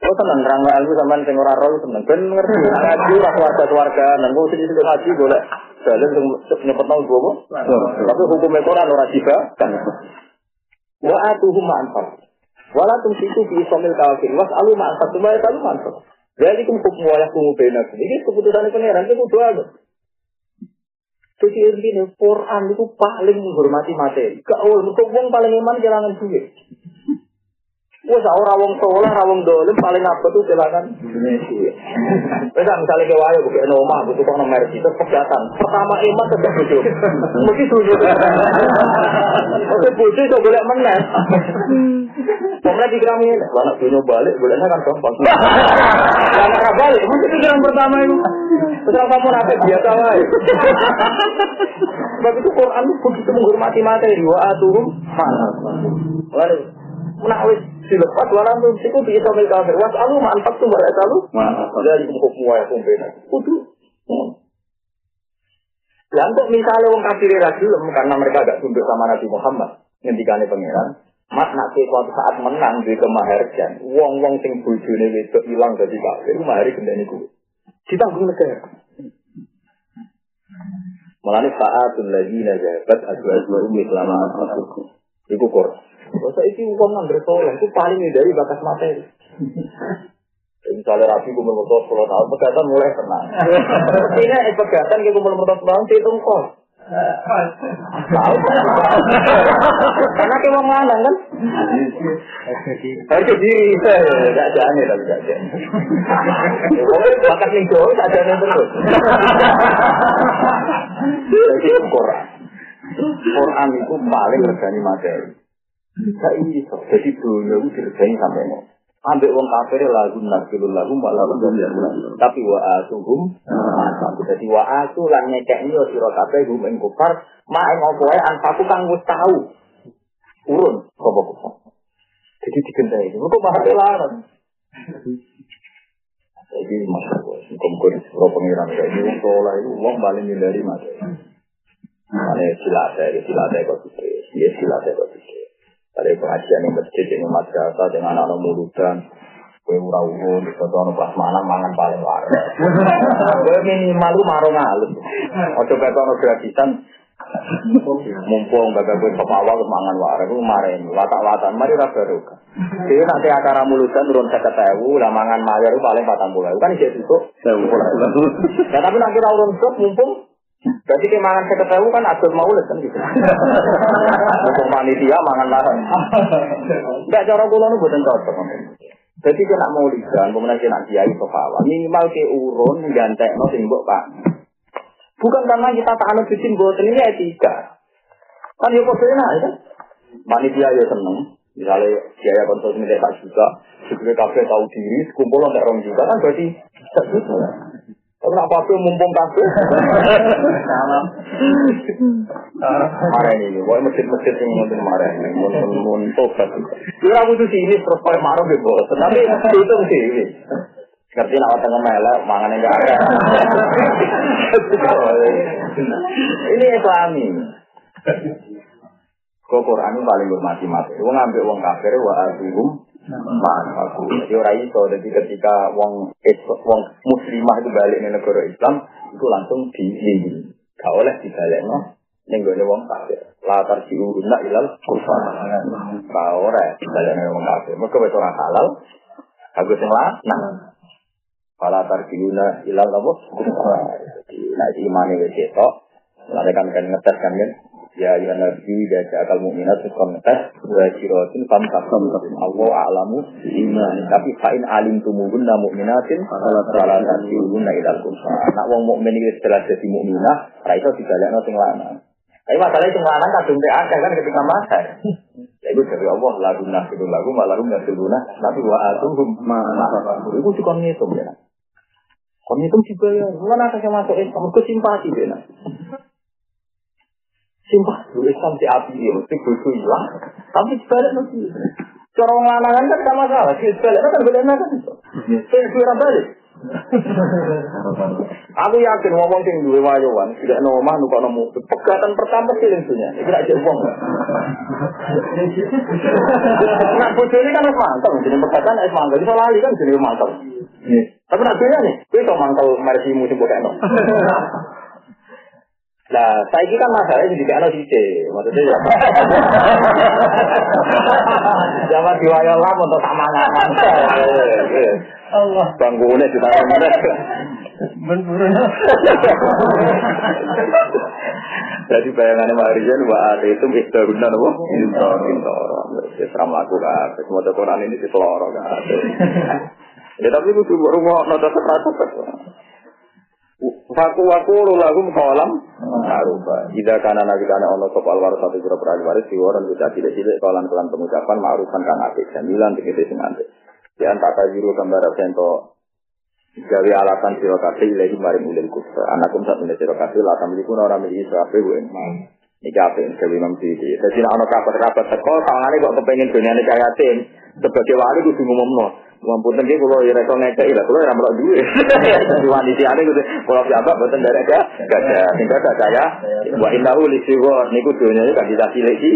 Oh tenang, terang ilmu sama sing ora roh tenang. Ben ngerti ngaji ora keluarga keluarga dan kok sing sing ngaji boleh jalan sing nyepet nang gua Tapi hukum Quran ora juga kan. Wa atuhum ma'anfar. Wala tumsiku bi somil kafir. Was alu ma'anfar. Cuma ya alu ma'anfar. Jadi hukum wayah kumu benak. Ini keputusan pangeran itu kudu ada. Jadi ini Quran itu paling menghormati materi. Kau untuk wong paling iman kehilangan duit. Wes ora wong soleh, ora wong dolim paling apa tuh kehilangan duit. Wes misalnya ke wayo bukan noma, butuh kok nomor itu pegatan. Pertama iman tetap bojo. Mesti bojo. Oke bojo itu boleh menang. Pemenang pikiran ini, anak dunia balik, bolehnya kan gampang. Anak balik, mesti pikiran pertama itu. Setelah kamu nanti biasa lah. Sebab itu Quran begitu menghormati materi, wa aturum mana. Lalu, menawis dilepas walam tuh siku bisa mil kafir. Was alu mantap tuh barat alu. Dari hukum wa ya kumpena. Kudu. Lah kok misalnya wong kafir ra karena mereka agak tunduk sama Nabi Muhammad ngendikane pangeran, mat nak suatu saat menang di kemaharjan, wong-wong sing bojone wedok ilang dadi kafir, mahari gendane kuwi. Ditanggung negara. Mulane sa'atul ladina jabat azwaju umi selama masuk. Iku kor. Masa iki wong nang soleh itu paling dari bakas materi. Misalnya rapi kumpul mertua sepuluh tahun, pegatan mulai tenang. Ini pegatan kumpul mertua sepuluh tahun, hitung kos. Karena kita mau lanang kan? Diri, gak jane tapi gak. Pokoknya bakat jauh, gak jane terus. Jadi Quran. Quran itu paling regani materi. Gak iso. Jadi dulu itu diregani sampai mau. Ambek wong kafir lagu nasilul lagu malah tapi wa atuhum jadi wa atu lan nyekekni yo sira kabeh hum ing kufar. Ma ing wae anfaku kang wis tau. Urun apa kok jadi digendai ini kok maha larang jadi masalah kumpul pro pengiran kayak wong soleh itu wong paling dari mas Mana silatnya, silatnya kok sih, ya silatnya kok sih. Dari pengajian yang masjid ini madrasah dengan anak murudan, kue ura di foto pas mana mangan paling waras. Kue minimal lu marung halus. Ojo kata ono gratisan, mumpung gak gue awal mangan waras, lu marahin, watak-watan, mari rasa ruka. Jadi nanti acara mulutan turun seket ewu, lah mangan mayar paling patang bulan, kan isi itu. Ya tapi nanti urun mumpung Berarti kayak mangan saya ketemu kan atur maulid kan gitu. Untuk panitia mangan larang. Enggak cara kula nu boten cocok. Jadi kena maulidan, kemudian kena kiai sofawa. Minimal ke urun gantek no simbok pak. Bukan karena kita tak anut bikin boten ini etika. Kan ya kok enak ya. Panitia ya seneng. Misalnya biaya konsumsi tak juga, juga kafe tahu diri, kumpul untuk orang juga kan berarti tak tapi nak apa mumpung kafe. Marah ini, boleh masjid-masjid yang mau marah ini, mau tobat. Kira butuh sini terus pakai marah gitu, tapi itu sih. Ngerti nak tengah melek, mangan enggak ada. Ini Islami. Kok Quran paling hormati mati. Wong ngambil wong kafir wa azihum aku. Jadi orang itu, jadi ketika wong wong muslimah itu balik ke negara Islam, itu langsung dilindungi. Gak oleh dibalik no. Yang gue wong kafir. Latar si uruna ilal kufar. Gak oleh dibalik wong kafir. Mereka betul orang halal. Aku sing nah. Fala tarjiuna ilal apa? Kufar. Nah, itu wis ketok. Lalu kan kan ngetes kan kan. Ya ya nabi ya akal mukminat sekon tes wa sirotin fam takum Allah a'lamu iman tapi fa'in alim tumuhun na mukminatin salah tasihun na ilal kumsa nak wong mukmin iki setelah jadi mukminah ra iso dibalekno sing lanang. Tapi masalahnya sing lanang kadung akeh kan ketika masa ya itu dari Allah lagu nasiru lagu malarum nasiruna tapi wa atuhum ma itu sih kon ngitung ya kon ngitung dibayar? Mana kasih masuk Islam ke simpati ya Sumpah, lu Islam si api ya, mesti bodoh hilang. Tapi sebalik mesti. Cara lanangan kan sama salah, si sebalik kan beda kan. Saya kira balik. Aku yakin ngomong sing duwe wayowan, tidak no omah nuka no. Pegatan pertama sih lensunya, itu aja uang. Nah, bodoh ini kan harus mantap, jadi pegatan harus mantap. Bisa lali kan jadi mantap. Tapi nak nih, itu mantap mersi musim bodoh. Nah, saya ini kan masalahnya juga anak sih, maksudnya ya. Jangan diwayol lah untuk sama ngaman. Allah. Bangunnya juga mana? Berburu. Jadi bayangannya Marian wah ada itu bisa guna nopo. Intor, intor. Ya seram laku kan. Semua Quran ini diteloro kan. Ya tapi itu rumah nota seperti Faku waku lagum kolam ma'rufa. Jika karena nabi karena ono sop alwar satu jura perali waris siwaran bisa tidak tidak kolam kelan pengucapan ma'rufan kan apik sembilan tiga sing antik. Di antara jiru gambar sento gawe alasan sira kabeh ilahi maring ulil kufra. Anakum sak menawa sira kabeh la tamliku ora miliki kabeh wae. Iki apik gawe Imam Syafi'i. Dadi nek ana kabar-kabar teko tangane kok kepengin dunyane kaya tim sebagai wali kudu ngumumno. Mampun tengi kalau ya reso ngekei lah, kalau ya melok duit. Wanita ini gitu, kalau siapa buatan dari ada, gak ada, tinggal gak saya. Wa indahu lisiwa, niku dunia kan tidak sileki.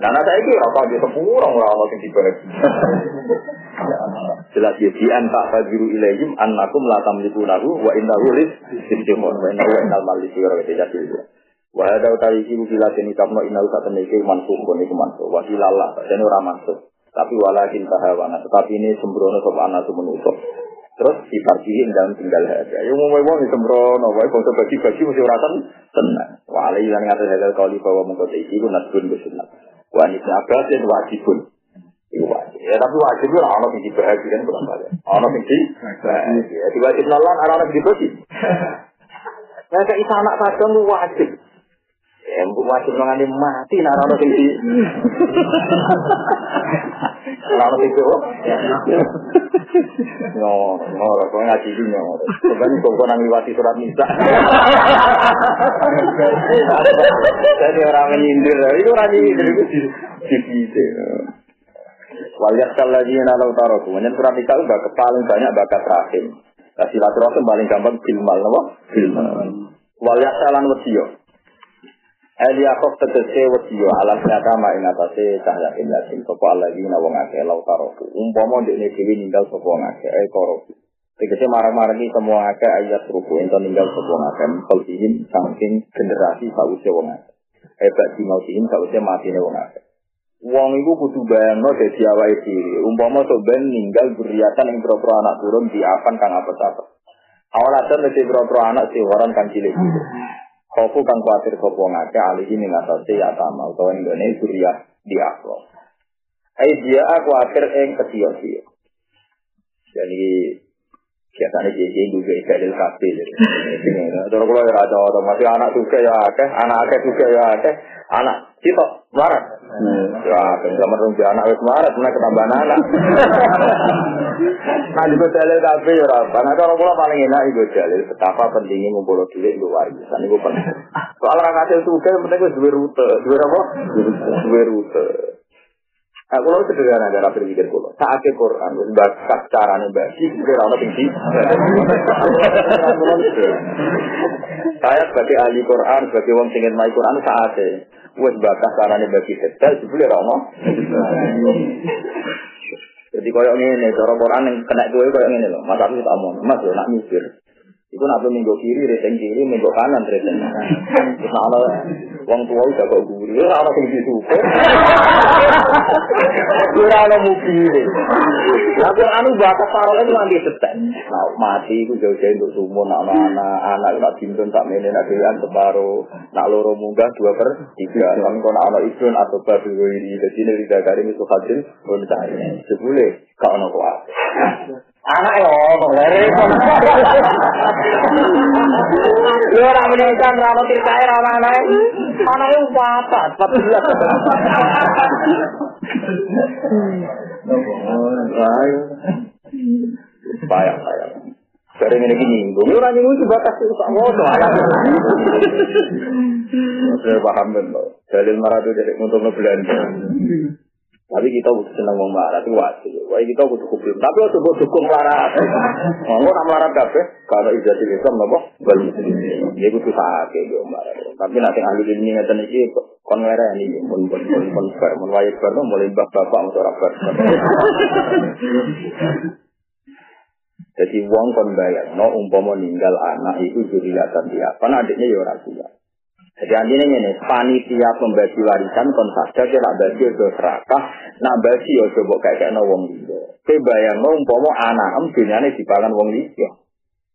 Karena saya ini rokok di sepuluh orang orang yang dibalik. Jelas ya, di anta fajiru ilayhim annakum la tamliku lahu wa indahu lis sistimon wa indahu wa indal mali sira wa tidak itu. Wa ada utawi iki bila sini kapno inau sak temeke mansuh kon iku mansuh wa hilallah dan ora mansuh. Tapi walakin tahawana, tetapi ini sembrono sapa anak menutup. Terus dipartihin dalam tinggal harga. Ya mau mau sembrono, wae bangsa bagi-bagi mesti urasan tenang. Wala yang ngatur halal kali bahwa mengkota iki ku nasbun bersunat. Wa ini abbas itu wajibun. Ya tapi wajib itu orang yang dibahagiakan kurang balik. Orang yang dibahagiakan. Ya diwajib nolan, orang yang dibagi. Ya kayak anak kadang wajib. Ya, wajib mengani mati nah orang yang di Lalu itu, no, no, kau ngaji ini no. Sebenarnya kau kau nangiwati surat nisa. Jadi orang menyindir, itu orang menyindir itu di di Waliat lagi nalau taruh, kemudian surat nisa itu paling banyak bakat rahim. Silaturahim paling gampang filmal, apa? Filmal. Waliat salan wasiyo. Eliakov tegese wediyo alam nyata ing atase cahya ilasin sapa alladzina wong akeh lau taroku umpama ndekne dhewe ninggal sapa wong akeh e koroku tegese marang-marangi semua akeh ayat ruku ento ninggal sapa wong akeh saking generasi sause wong hebat di mautihin sause matine wong akeh. Wong iku kudu bayangno dadi awake dhewe. Umpama sok ben ninggal beriatan ing pro anak turun di apan kang apa-apa awal ada mesti pro anak sih orang kang cilik Kofu kang kuatir sopo ngake alih ini ngatasi ya sama utawa ini surya di akhlak. Hai dia aku akhir eng kecil sih. Jadi biasanya dia dia juga dalil kafe. Terus kalau ya ada orang masih anak juga ya akeh, anak akeh juga ya anak cito marah. Ya, zaman rumpi anak wis marah, mana ketambahan anak. Nah juga dalil kafe ya apa? Nah kalau kalau paling enak itu dalil betapa pentingnya ngumpul duit itu warisan itu penting. Soal orang hasil juga yang penting itu dua rute, dua apa? Dua rute. Nah, kalau sederhana cara berpikir kalau saat ke Quran, bakat caranya bagi, kira orang tinggi. Saya sebagai ahli Quran, sebagai orang ingin main Quran saatnya, wes bakat caranya bagi detail, sebelum orang Jadi koyo ngene, cara Quran yang kena kowe koyo ngene lho. Mas aku tak mau, Mas nak mikir. Iku nak minggu kiri, reseng kiri, minggu kanan, reseng kanan. Terus ana wong tua udah kok guri, ora ana sing disuper. Ora ana mukire. Tapi anu bakat parole itu nanti setek. Nah, mati iku jauh-jauh untuk sumur, nak anak, anak nak dintun tak mene nak dewan separo, nak loro munggah dua per tiga. Kan kono ana ibun atau babi wiri, dadi nek didagari itu hasil, pun saya. Sebule, kau ana kuat. anak yo ngomong lere lu ora meneng kan ra mesti kae ra ana anak ana yo papa papa Bayar. Sering ini gini, gue ora nyinggung sih batas itu sama lo. Saya paham kan. Dalil marah itu jadi untuk ngebelanja. Tapi kita butuh senang mau marah itu wajib. Wah kita butuh kubur. Tapi waktu butuh dukung marah. Mau nak marah kafe kalau ijazah Islam nopo bal muslimin. Dia butuh sakit gitu marah. Tapi nanti ahli ini ngeten iki kon ngere ini pun pun pun pun bar mun wae bar mulai bab bapak untuk rapat. Jadi wong kon no umpama ninggal anak itu juriyatan dia. Karena adiknya ya orang tua. Jadi artinya ini, panitia pembagi warisan kon saja kira bagi do serakah, nak bagi yo coba kayak kayak wong liya. Kowe bayang no umpama anak em dunyane dipangan wong liya.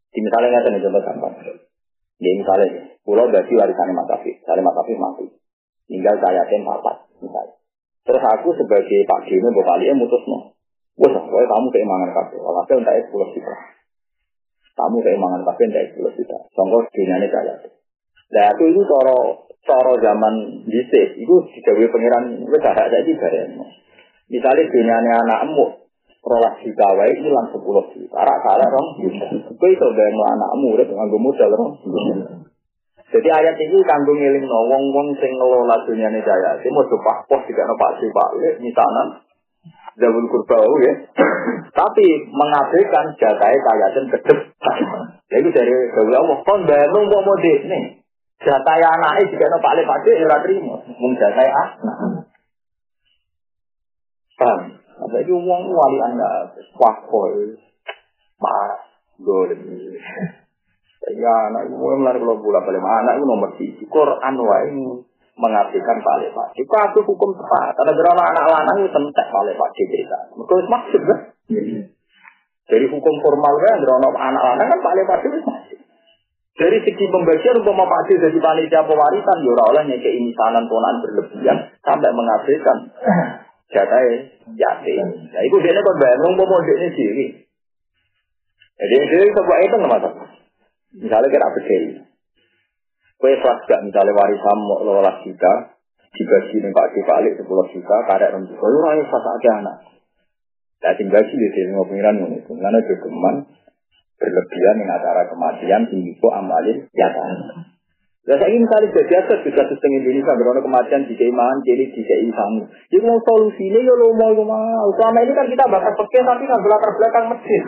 Di misalnya ngeten nih contoh gampang. Ya misalnya, pulau bagi warisan Mas Afif, misalnya Mas Afif mati, tinggal saya tem papat, misalnya. Terus aku sebagai Pak Dino, Bapak Lia mutus no. Wah, kamu keimangan kabeh. Walhasil entek 10 juta. Tamu kayak mangan kafe ndak sepuluh juta. Songko ini kaya. Nah aku itu coro coro zaman dhisik itu digawe pangeran wis ada iki bareng. Misalnya dunia ini anakmu rolas juta wae hilang sepuluh juta. Arak salah rong juta. Kowe iso bayang anakmu urip nganggo modal rong. Jadi ayat ini kanggo ngiling no wong-wong sing ngelola dunia ini jaya. Ini mau coba pos juga no pak pak misalnya Zawul kurba ya. Tapi mengabaikan jatai kayatin kedep. Jadi dari Zawul Allah, kon bangun mau mau nih. Jatai anaknya juga no pak lepak ya ora terima. Mung jatai anak. Paham? Ada itu uang wali anda, wah koi, marah, golem. Ya anak ibu yang lari kalau bulan balik anak itu nomor tiga. Quran wae mengartikan balik pak. Itu aku hukum tepat. Ada berapa anak lanang itu tentek pak cerita. Mereka maksud kan? Dari hukum formal kan, berapa anak lanang kan pak itu masih. Dari segi pembagian untuk memakai dari panitia pewarisan, ya oleh nyeke imisanan ponaan berlebihan sampai menghasilkan jatah yatim. Nah itu dia kan bayar, mau dia sendiri. Jadi dia sebuah itu nggak masalah. Misalnya kita begini. Kue gak misalnya warisan mau lolas juta, dibagi nih Pak Balik sepuluh juta, karek rem juta, raya ikhlas aja anak. Nah, tinggal sih di sini mau pengiran itu, karena jogeman berlebihan dengan acara kematian, tinggi amalin, ya kan. Ya saya ingin kali jadi apa juga sistem Indonesia berona kematian di keimahan jadi di keimahan. Jadi mau solusinya ya lo mau mau. Selama ini kan kita bakal pakai tapi nggak belakang belakang masjid.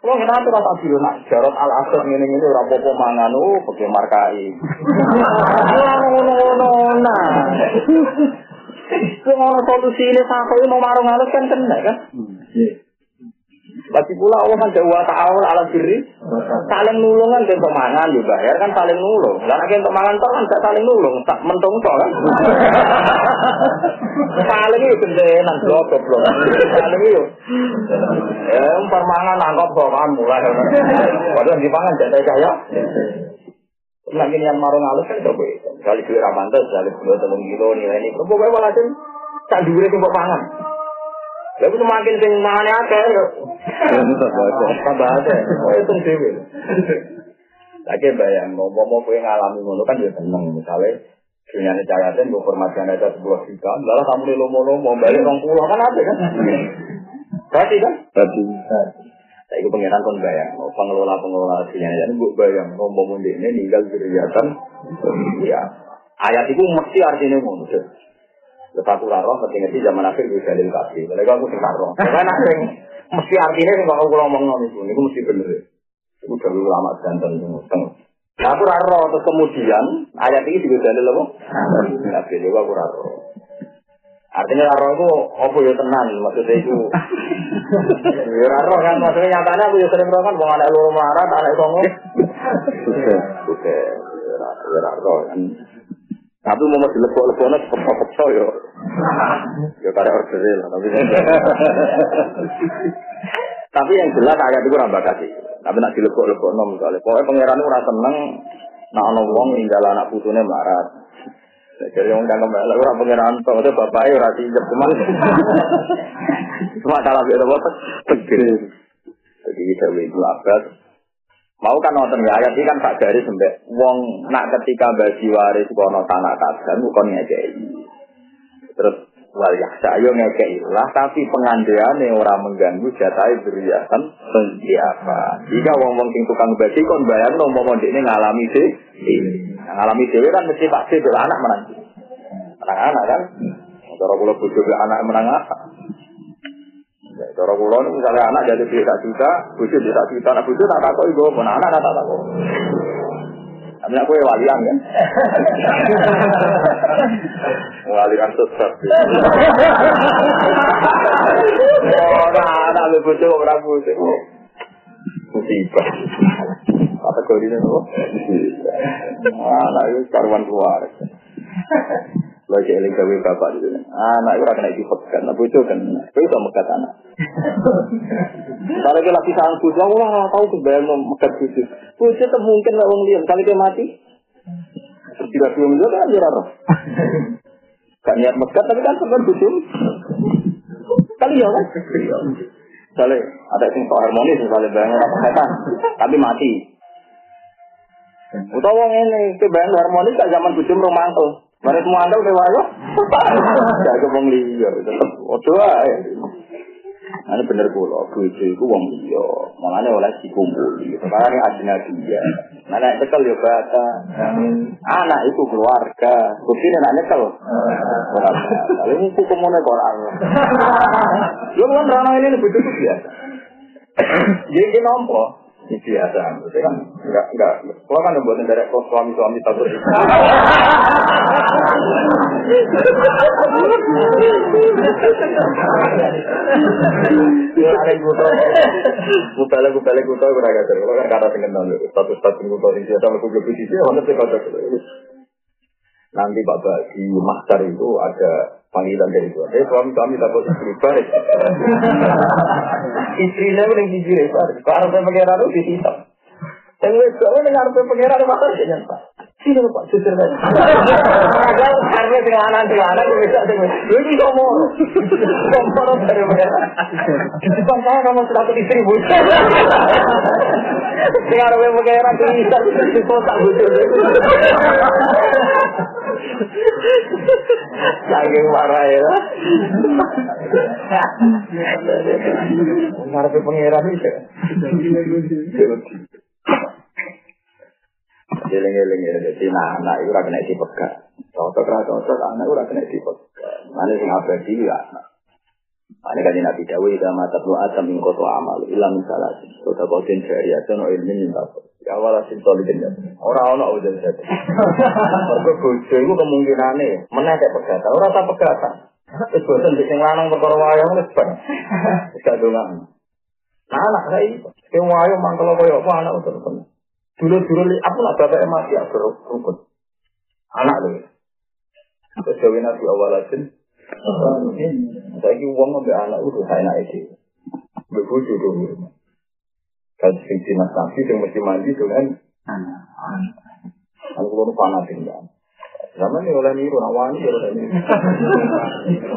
Kalau kita tuh rasa dulu nak jarot al asad ini ini rapopo mangan oh pakai markai. Ngono ngono nah. Kalau solusi ini sampai mau marung halus kan kena kan. Lagi pula Allah kan jauh ta'awul ala diri. Saling nulung kan untuk mangan dibayar kan saling nulung. Karena kita untuk mangan kan gak saling nulung. Tak mentung toh kan. saling itu gendenan blok blok. Saling itu. Ya permangan nangkop kan mulai. Padahal di pangan jadi kaya. Lagi yang marung halus kan coba itu. Kali duit ramantes, kali dua telung kilo nilai ini. Pokoknya walhasil, tak duit itu pangan. Lalu semakin sing mangane akeh yo. Tambah akeh. Oh itu dhewe. Lagi bayang, mau mau kowe ngalami ngono kan ya seneng misalnya dunia ini cayatin, gue formasi aja sebuah juta, lalu kamu di lomo-lomo, balik orang pulau kan ada kan? Berarti kan? Berarti. Saya itu pengiran kon bayang, pengelola pengelola dunia ini gue bayang, ngomong ini meninggal jeriatan, ya ayat itu mesti artinya ngono. Terus aku roh mesti ngerti zaman akhir gue dalil kasih. Kalau aku sing roh. Karena sing mesti artinya sing kok aku ngomong ngono itu, itu mesti bener. Itu lama jantan itu. Nah, aku roh terus kemudian ayat ini juga dalil apa? Nah, jadi aku roh. Artinya roh itu apa ya tenang maksudnya itu. Ya roh kan maksudnya nyatanya aku ya sering roh kan mau anak lu melarat, anak songo. Oke, ya roh kan. Tapi mau masih lebok-lebok nanti pekso-pekso yo. Ya karena order lah. Tapi tapi yang jelas ayat itu rambah kasih. Tapi nak dilebok-lebok nom misalnya. Pokoknya pangeran itu rasa seneng. Nak ono wong ninggal anak putune marat. Jadi yang udah kembali, orang pangeran tuh itu bapaknya ora siap cuman. Cuma salah beda apa? Tegir. Jadi kita itu abad Mau kan nonton ya ayat ini kan tak dari sampai wong nak ketika bagi waris kono tanah kasan bukan ngekei. Terus wal yaksa ayo ngekei lah tapi pengandian orang mengganggu jatai beriasan apa? Jika wong wong sing tukang bagi kon bayar no mau ini ngalami sih. Ngalami dewi kan mesti pasti anak menang. Anak-anak kan. Cara kula bojo anak menang apa? Ya, cara kula misalnya anak jadi beli tak juta, bojo beli tak juta, bojo tak takut ibu, pun anak tak takut. Tapi aku walian kan. Walian sesat. Ora anak le bojo ora bojo. Musibah. Kategori ini apa? Anak itu karuan keluar. Lagi eling gawe bapak itu. Anak itu kena dipetkan, nah bojo kan. Itu itu mekat anak. Kalau kita lagi sang bojo, aku lah tahu kebayang mau mekat bojo. Bojo itu mungkin lah wong liya, kali dia mati. Tidak belum itu kan dia roh. Gak niat mekat tapi kan sebenarnya bojo. Kali ya kan. Misalnya ada yang sok harmonis misalnya bayang apa setan, tapi mati. Utawa ini ke bayang harmonis gak zaman bujum romantis. Mari semua anda udah wayo. Gak kebong liya. Waduh, ini bener kula, bojo iku wong liya. Mulane oleh dikumpuli. Sekarang adina dia. Nah, nek cekel ya bata. Anak itu keluarga. Bukti nek nyekel. Lalu ini hukumnya Quran. Lu kan rana ini bojo biasa. Jadi nompo. Ini biasa, maksudnya kan enggak enggak. Kalau kan buat dari suami suami takut. Ya ada kuto, kupele kupele kuto. Kalau kan kata dengan nol, status status kuto ini biasa aku gue posisi, mana sih kata Nanti bapak di master itu ada panggilan dari Tuhan. Eh suami kami takut istri balik. Istrinya udah jujur ya, Kalau saya pengiran itu disisap. Yang wes kau dengar apa pengiran itu makan sih nyata. Sini pak. Agak karena dengan anak dengan anak gue bisa dengan. Lu ini ngomong, ngomong dari saya kamu sudah bisa. Saking marah ya. Pangeran. Jeleng-jeleng ya, jadi nah anak itu rakyat naik dipegat. Cocok lah, cocok anak itu rakyat naik dipegat. Mana sih ngapain ya anak. Mana kan yang nabi jawa, ilah mata tu atam yang amal, ilah misalah sih. Sudah kau jen jari ilmin yang tak Ya awal asin soli jen jari. Orang-orang itu jen jari. Orang kebujo itu kemungkinan nih, menek ya pegatan, orang tak pegatan. Terus bosan bikin lanang perkara wayang, terus banyak. Terus gak Nah, anak saya ini, yang wayo mangkel koyo apa anak udah temen. Dulu-dulu aku nak bapak mati aku rukun. Anak. Terus gawe nabi awalatin, saya ini uang ngambil anak itu saya naik itu. Begitu dulu. Kalau sing mas nabi yang mesti mandi itu kan. Aku belum fanatik kan. Zaman ini oleh niru, nah wani ya oleh niru.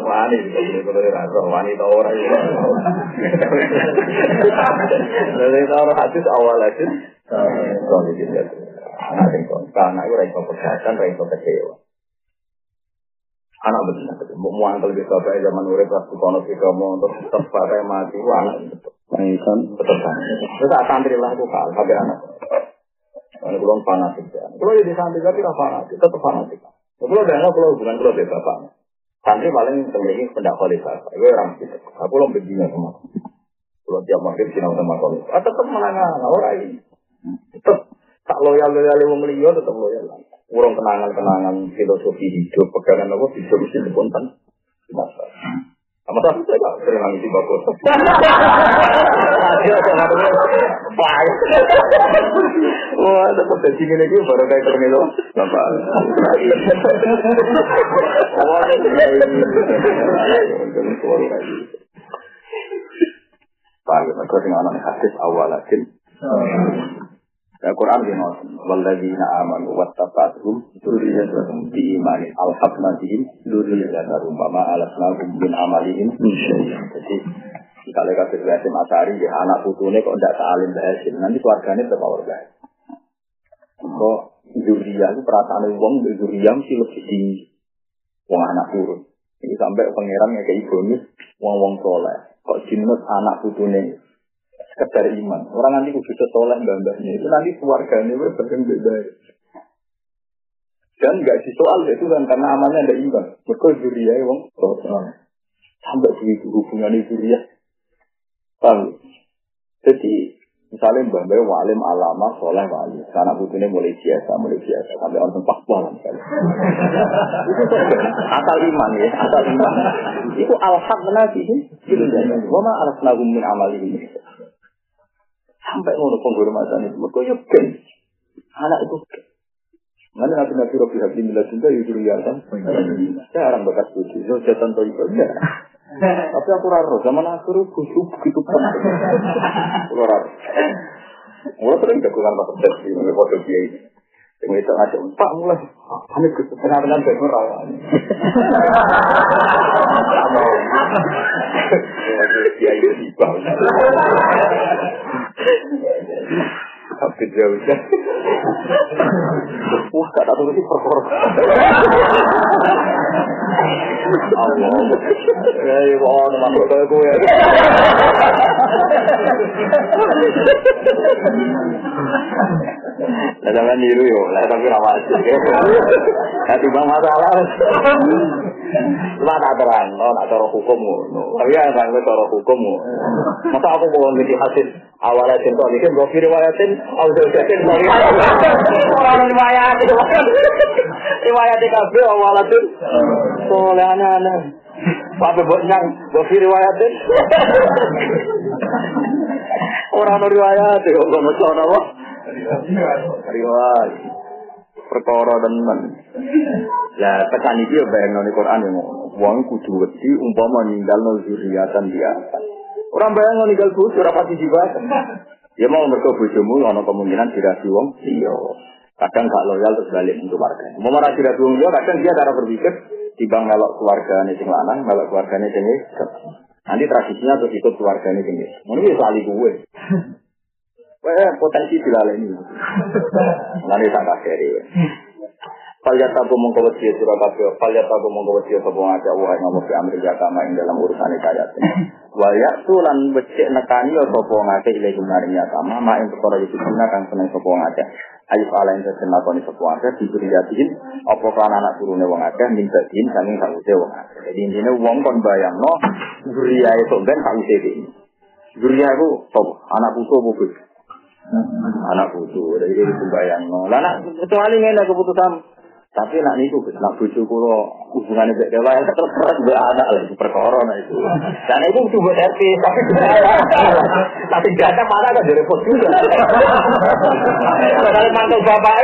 Wani boleh kalau rasa wani tau orang itu. Lalu tahu orang hadis awal hadis. Soalnya gitu. Anak itu, karena itu raiso kesehatan, raiso kecewa anak betul mau muangkel di bapak zaman urip pas kono kita mau untuk bapak mati anak betul kan betul kan terus santri lah tuh kal sampai anak kalau belum fanatik ya. Kalau jadi santri tapi tidak fanatik tetap fanatik. Kalau nggak kalau hubungan kalau dari bapak santri paling memiliki pendak kualitas itu orang gitu aku belum begini sama kalau tiap maghrib sinau sama kualitas ah, tetap menangani orang ini. Tetap. Tak loyal loyal yang membeli tetap loyal. Urung kenangan-kenangan filosofi hidup, pegangan apa bisa mesti dipontan. Masa. Sama satu saya gak sering nangis di bagus. Wah, tetap jadi gini lagi baru kayak itu. Bapak. Pak, mereka dengan anak hadis awal lagi. Ya Quran di ngoten. Walladzina amanu wattaba'tuhum dzurriyyatuhum bi imanin alhaqna bihim dzurriyyatahum wa ma alasnahum min amalihim min syai'. Jadi kalau kasih Hasim Asari ya anak putune kok tidak salim Hasim nanti keluarganya tetap orang Kok Zuriyah itu perasaan wong Zuriyah mesti lebih di wong anak turun. Ini sampai pangeran yang kayak bonus wong wong soleh. Kok jinut anak putune sekedar iman. Orang nanti kudu setoleh mbak-mbaknya itu nanti keluarganya bahkan beda. Dan nggak soal itu kan karena amalnya ada iman. Mereka ya wong sampai begitu hubungan ya. Paham? Jadi misalnya mbak mbak walim alama soleh wali, karena butuhnya mulai biasa, mulai biasa sampai orang tempat malam misalnya. itu asal iman ya, asal iman. Itu alhaq nabi. Wama alas nagum min ini. Sampai ngono penghormatan itu. Mereka yuk ya, gen. Anak itu gen. Mana nabi nabi Robi Habib Mila juga yudhur yasan. Jarang bakat suci. Zojatan toh itu. Tapi aku raro. Zaman akhir busuk begitu penting. Aku raro. Mulai sering jagungan pas terjadi. Foto dia ini. Sing itu ngajak Pak mulai panik ke tengah-tengah ben ora. Ya itu dia udah. Wah, tuh sih perkara. Allah. Ya, ya, wah, nama perkara gue. Lah sampean niru yo, lah tapi ra Nanti bang masalah. Cuma tak terang, no, nak cara hukum ngono. Tapi ya kan cara hukum Masa aku mau ngerti hasil awalnya cinta ini kan gue riwayatin, audio jatin dari orang riwayat riwayat DKB awalnya tuh soleh aneh-aneh. Sampai buat nyang, gue riwayatin. Orang riwayat, kok nggak mau apa? riwayat perkara tenan lah pesan iki yo bayang nang Quran yo. Wong kudu wedi umpama ninggalno zuriatan dia orang bayang ninggal bojo ora pasti dibahas ya mau mergo bojomu ana kemungkinan dirasi wong iya kadang gak loyal terus balik untuk warga mau marah tidak wong dia kadang dia cara berpikir timbang melok keluargane sing lanang melok keluargane sing nanti tradisinya terus ikut keluargane sing ngono iki sali gue Eh, potensi dilaleni. Nanti tak kasih Kalian tahu mongko wasiat surah kabeh, kalian tahu mongko wasiat sapa ngajak wae ngomong fi amri agama ing dalam urusan kaya Wa ya tulan becek nekani ya sapa ngajak ile maring agama, mak ing perkara iki kang seneng sapa ngajak. Alif ala ing sesen lakoni sapa ngajak diberi yakin apa kan anak turune wong akeh minta din saking sakuse wong akeh. Jadi intine wong kon bayangno zuriyae sok ben sakuse iki. Zuriya iku sapa? Anak putu apa anak bucu dari itu sembayang no lah nak kecuali ngene keputusan. Tapi nak niku nak bucu kulo hubungannya bek dewa ya terus terus be anak lagi perkara nah itu. Dan itu butuh buat RT tapi tapi gak ada mana kan jadi repot juga. Kalau mantu bapak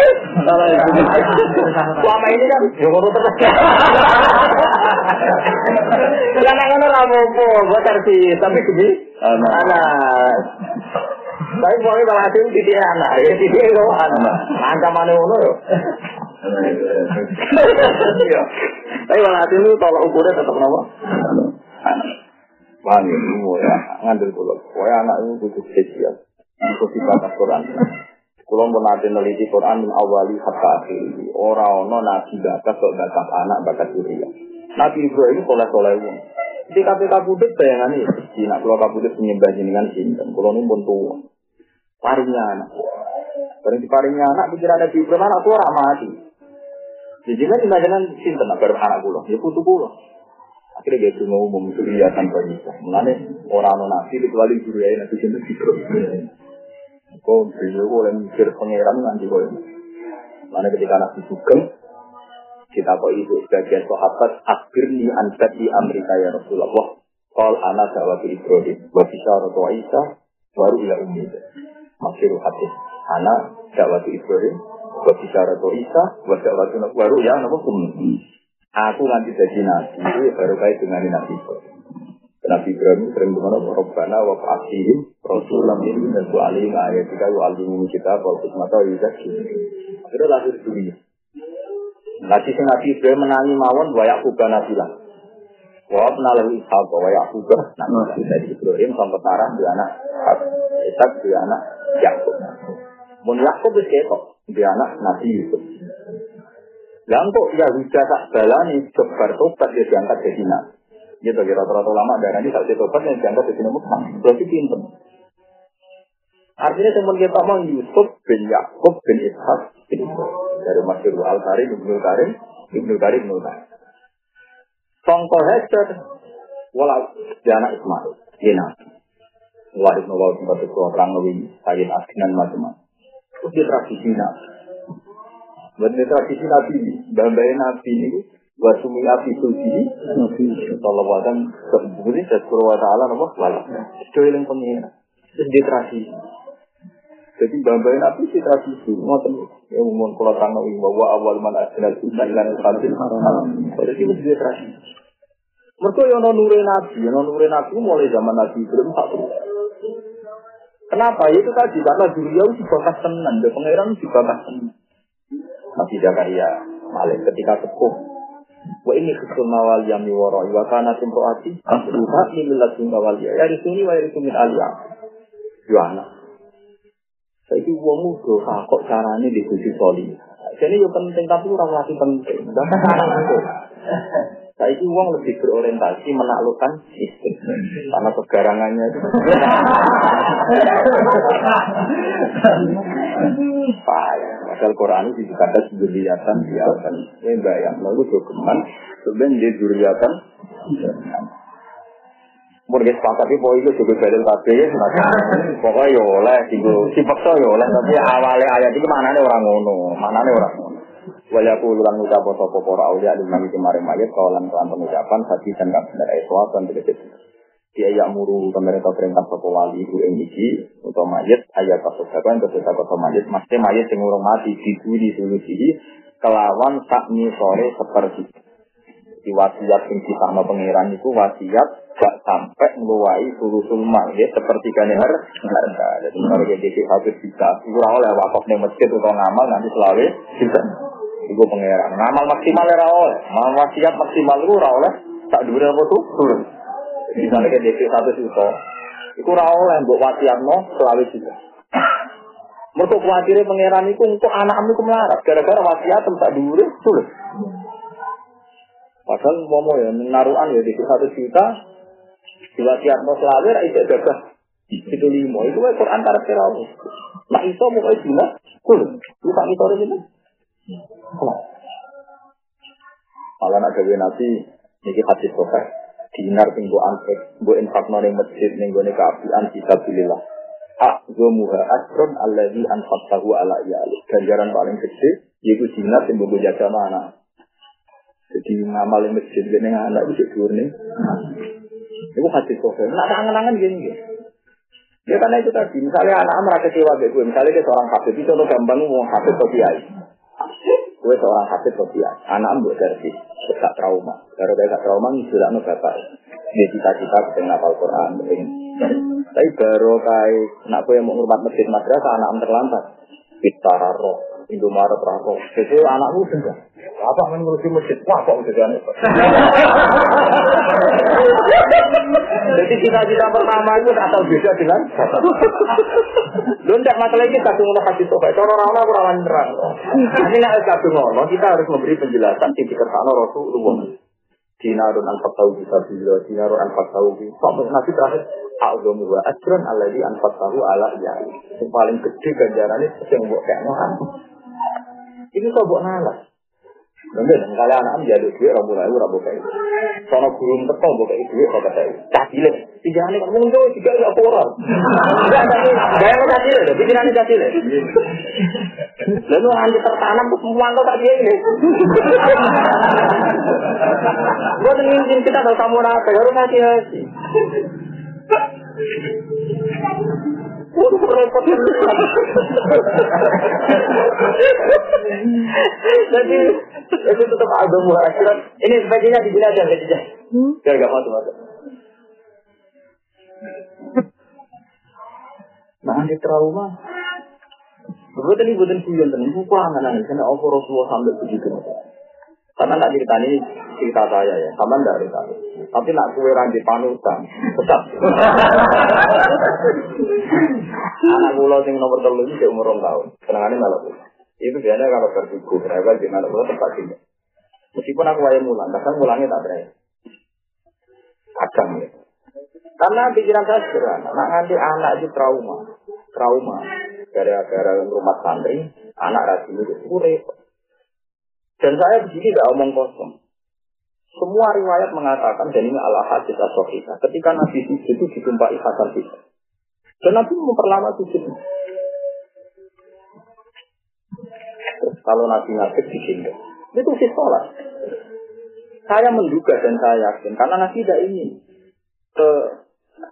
selama ini kan ya ngono terus. Karena ngono rapopo buat RT tapi gede anak tapi pokoknya kalau hati titik anak, ya titik itu anak. Ancaman itu loh. Tapi kalau hati itu tolak ukurnya tetap. Anak. Paham ya, ya, ngambil pulau. Pokoknya anak itu butuh spesial. Itu sifat Quran. Kalau mau nanti neliti Quran min awali hatta akhiri. Orang-orang nabi bakat kok bakat anak bakat diri. Nabi Ibrahim soleh-soleh Jadi KPK Budut bayangan ini. Di nak kalau kabudut menyembah jenengan sinten. Kalau ini pun tua paringnya anak. Barang di paringnya anak pikiran Nabi Ibrahim anak tua mati. Jadi kan jangan sinten baru anak pulau, ya putu pulau. Akhirnya dia cuma umum surya tanpa bisa. Mengenai orang nabi kecuali surya nabi sinten Ibrahim. Kau beliau oleh mikir pangeran nanti kau. Mana ketika nabi sugeng, kita kok itu sebagian sahabat akhirnya ansat di Amerika ya Rasulullah. Kal anak jawab Ibrahim, wa bisyaratu Isa, baru ila ummi masyur hadis anak dakwatu Ibrahim buat bicara to Isa buat dakwatu baru ya nama aku nanti jadi nabi itu baru kait dengan nabi Nabi Ibrahim sering berkata Rabbana wa fa'asihim Rasulullah min nasu alim ayat kita wa alimu kita wa kusmata wa yuzaki Akhirnya lahir dunia. Nanti si Nabi Ibrahim menangi mawon wa yakubah nabilah Wa penalahu ishaq wa yakubah Nabi dari Ibrahim sampai tarah di anak Ishak di anak Yakub. Mun Yakub wis ketok, dia anak Nabi Yusuf. Lah kok Yahuda tak balani sebar tobat dia diangkat jadi nabi. Ya bagi rata-rata ulama darah ini tak tobat yang diangkat jadi nabi. Berarti pinter. Artinya teman kita mau Yusuf bin Yakub bin Ishak bin dari Masyur Al Karim Ibnu Karim Ibnu Karim Ibnu Karim. Songko Hester walau dia anak Ismail dia nabi. Wahid nawal tempat itu orang lebih sayid asinan macam-macam. Itu tradisi nabi. Benar tradisi nabi ini, nabi ini, buat sumi api suci, nabi sallallahu alaihi wasallam sebut dan taala apa? Wala. Itu yang pengira. Itu di tradisi. Jadi bambai nabi si tradisi, ngoten ya umum kalau tang nabi bahwa awal man asnal sunnah lan qabil haram. Jadi itu di tradisi. Mereka yang nure nabi, yang nure nabi mulai zaman nabi belum tak Kenapa? Itu tadi karena beliau dibakas tenan, dan pangeran dibakas tenan. Nabi Zakaria Malik ketika sepuh Wa ini khusul mawal yang miwara wa kana timroati asluha min ladun mawal ya risuni wa risuni aliyah. Yo anak. Saiki wong do kok carane dibuji soli. Jadi yo penting tapi ora lagi penting. Saiki uang lebih berorientasi menaklukkan sistem karena kegarangannya itu. Payah. Padahal Quran itu dikata duriatan biarkan. Ini bayang. Lalu dokumen sebenarnya di duriatan. Mungkin sepakat itu itu juga dalil kabeh ya. Pokoknya ya oleh, si paksa ya oleh. Tapi awalnya ayat ini mana orang ngono, mana orang ngono. Walaku ulang ucap sopo para aulia di nami kemarin mayat kawalan kelan pengucapan hati dan kang benar eswa dan tidak dia yang muru pemerintah perintah sopo wali itu yang iki untuk mayat ayat yang ketika kota mayat mesti mayat yang urung mati di di solusi kelawan tak sore seperti di wasiat yang kita pangeran itu wasiat gak sampai meluai sulusul mayat seperti kan har harga jadi kalau jadi satu juta kurang oleh wakaf nih masjid atau ngamal nanti selalu kita Iku pangeran. Ngamal maksimal ora oleh. Ngamal wasiat maksimal itu ora oleh. Tak dure apa tuh? Turun. Misalnya kayak DP satu juta. Iku ora oleh mbok wasiatno selawe juta. Mereka khawatirnya pangeran itu untuk anak itu melarat. Gara-gara wasiat tak dure turun. Padahal mau ya naruhan ya di satu juta. Diwasiat mau selawe ra itu gagah. Itu lima. Itu kan Quran karakter apa? Nah iso mau kayak gimana? Turun. Lu tak misalnya gini. Malah nak gawe nabi niki hadis sahih dinar ping go antek go infakno ning masjid ning gone kaapian fisabilillah. A'zamuha asron alladzi anfaqtahu ala iyali. Ganjaran paling gede yaitu dinar sing mbok jaga mana. Jadi ngamal ning masjid gene anak itu dhuwur ning. Iku hadis sahih. Nak angen-angen gini gini. Ya karena itu tadi, misalnya anak merasa kecewa gue, misalnya dia seorang hafid, itu contoh gampang ngomong hafid atau kiai. Gue seorang hafid Sofia, anak mbok dari gak trauma. Kalau kayak gak trauma, sudah nu bapak. Dia cita-cita pengen ngapal Quran. Tapi baru kayak nak gue mau ngurmat masjid madrasah, anak terlantar. Bitara roh, Indomaret rako. Jadi anakku sudah. Apa kan ngurusi masjid? Wah, kok udah aneh. Jadi cita-cita pertama itu asal beda dengan Lu ndak masalah ini kadung ngono hadis kok. Cara ora ono ora nerang. Ini nek kadung ngono kita harus memberi penjelasan sing dikersakno Rasulullah. Dinarun anfaq tahu bisa bila dinarun anfaq tahu Sampai nanti terakhir A'udhu wa ajran alladhi anfaq tahu ala ya. Yang paling gede ganjarannya yang buat kayak Kok buat nalas. Nanti dan kalian anak jadi duit rabu lalu rabu kayak Sono guru teko buat kayak duit kok kata cacile. Tiga hari kamu muncul tiga nggak koral. Gaya mau cacile, pikirannya cacile. Lalu nanti tertanam semua tak dia ini. Gue ingin kita tahu kamu apa harus hati-hati. Jadi itu tetap agama akhirat. Ini sebagainya di aja aja. Biar gak masuk masuk. Nah, di trauma. Betul ini bukan kuyon tenan, bukan anak karena Allah Rasulullah sampai begitu. Karena nak cerita ini cerita saya ya, sama ndak cerita. Tapi nak kue ranti panutan, tetap. Anak pulau sing nomor telu ini umur rong tahun, kenangannya malah Itu biasanya kalau berbuku, mereka di mana pulau tempat ini. Meskipun aku ayam mulang, kadang mulangnya tak berani. Kadang ya. Karena pikiran saya sederhana, nak nganti anak itu trauma, trauma. Gara-gara rumah santri, anak rajin itu repot. Dan saya di sini tidak omong kosong. Semua riwayat mengatakan dan ini ala hadis kita. Ketika Nabi sujud itu ditumpai hasan kita. Dan Nabi memperlama sujud. Terus kalau Nabi ngasih sini, itu sih sholat. Saya menduga dan saya yakin karena Nabi tidak ingin ke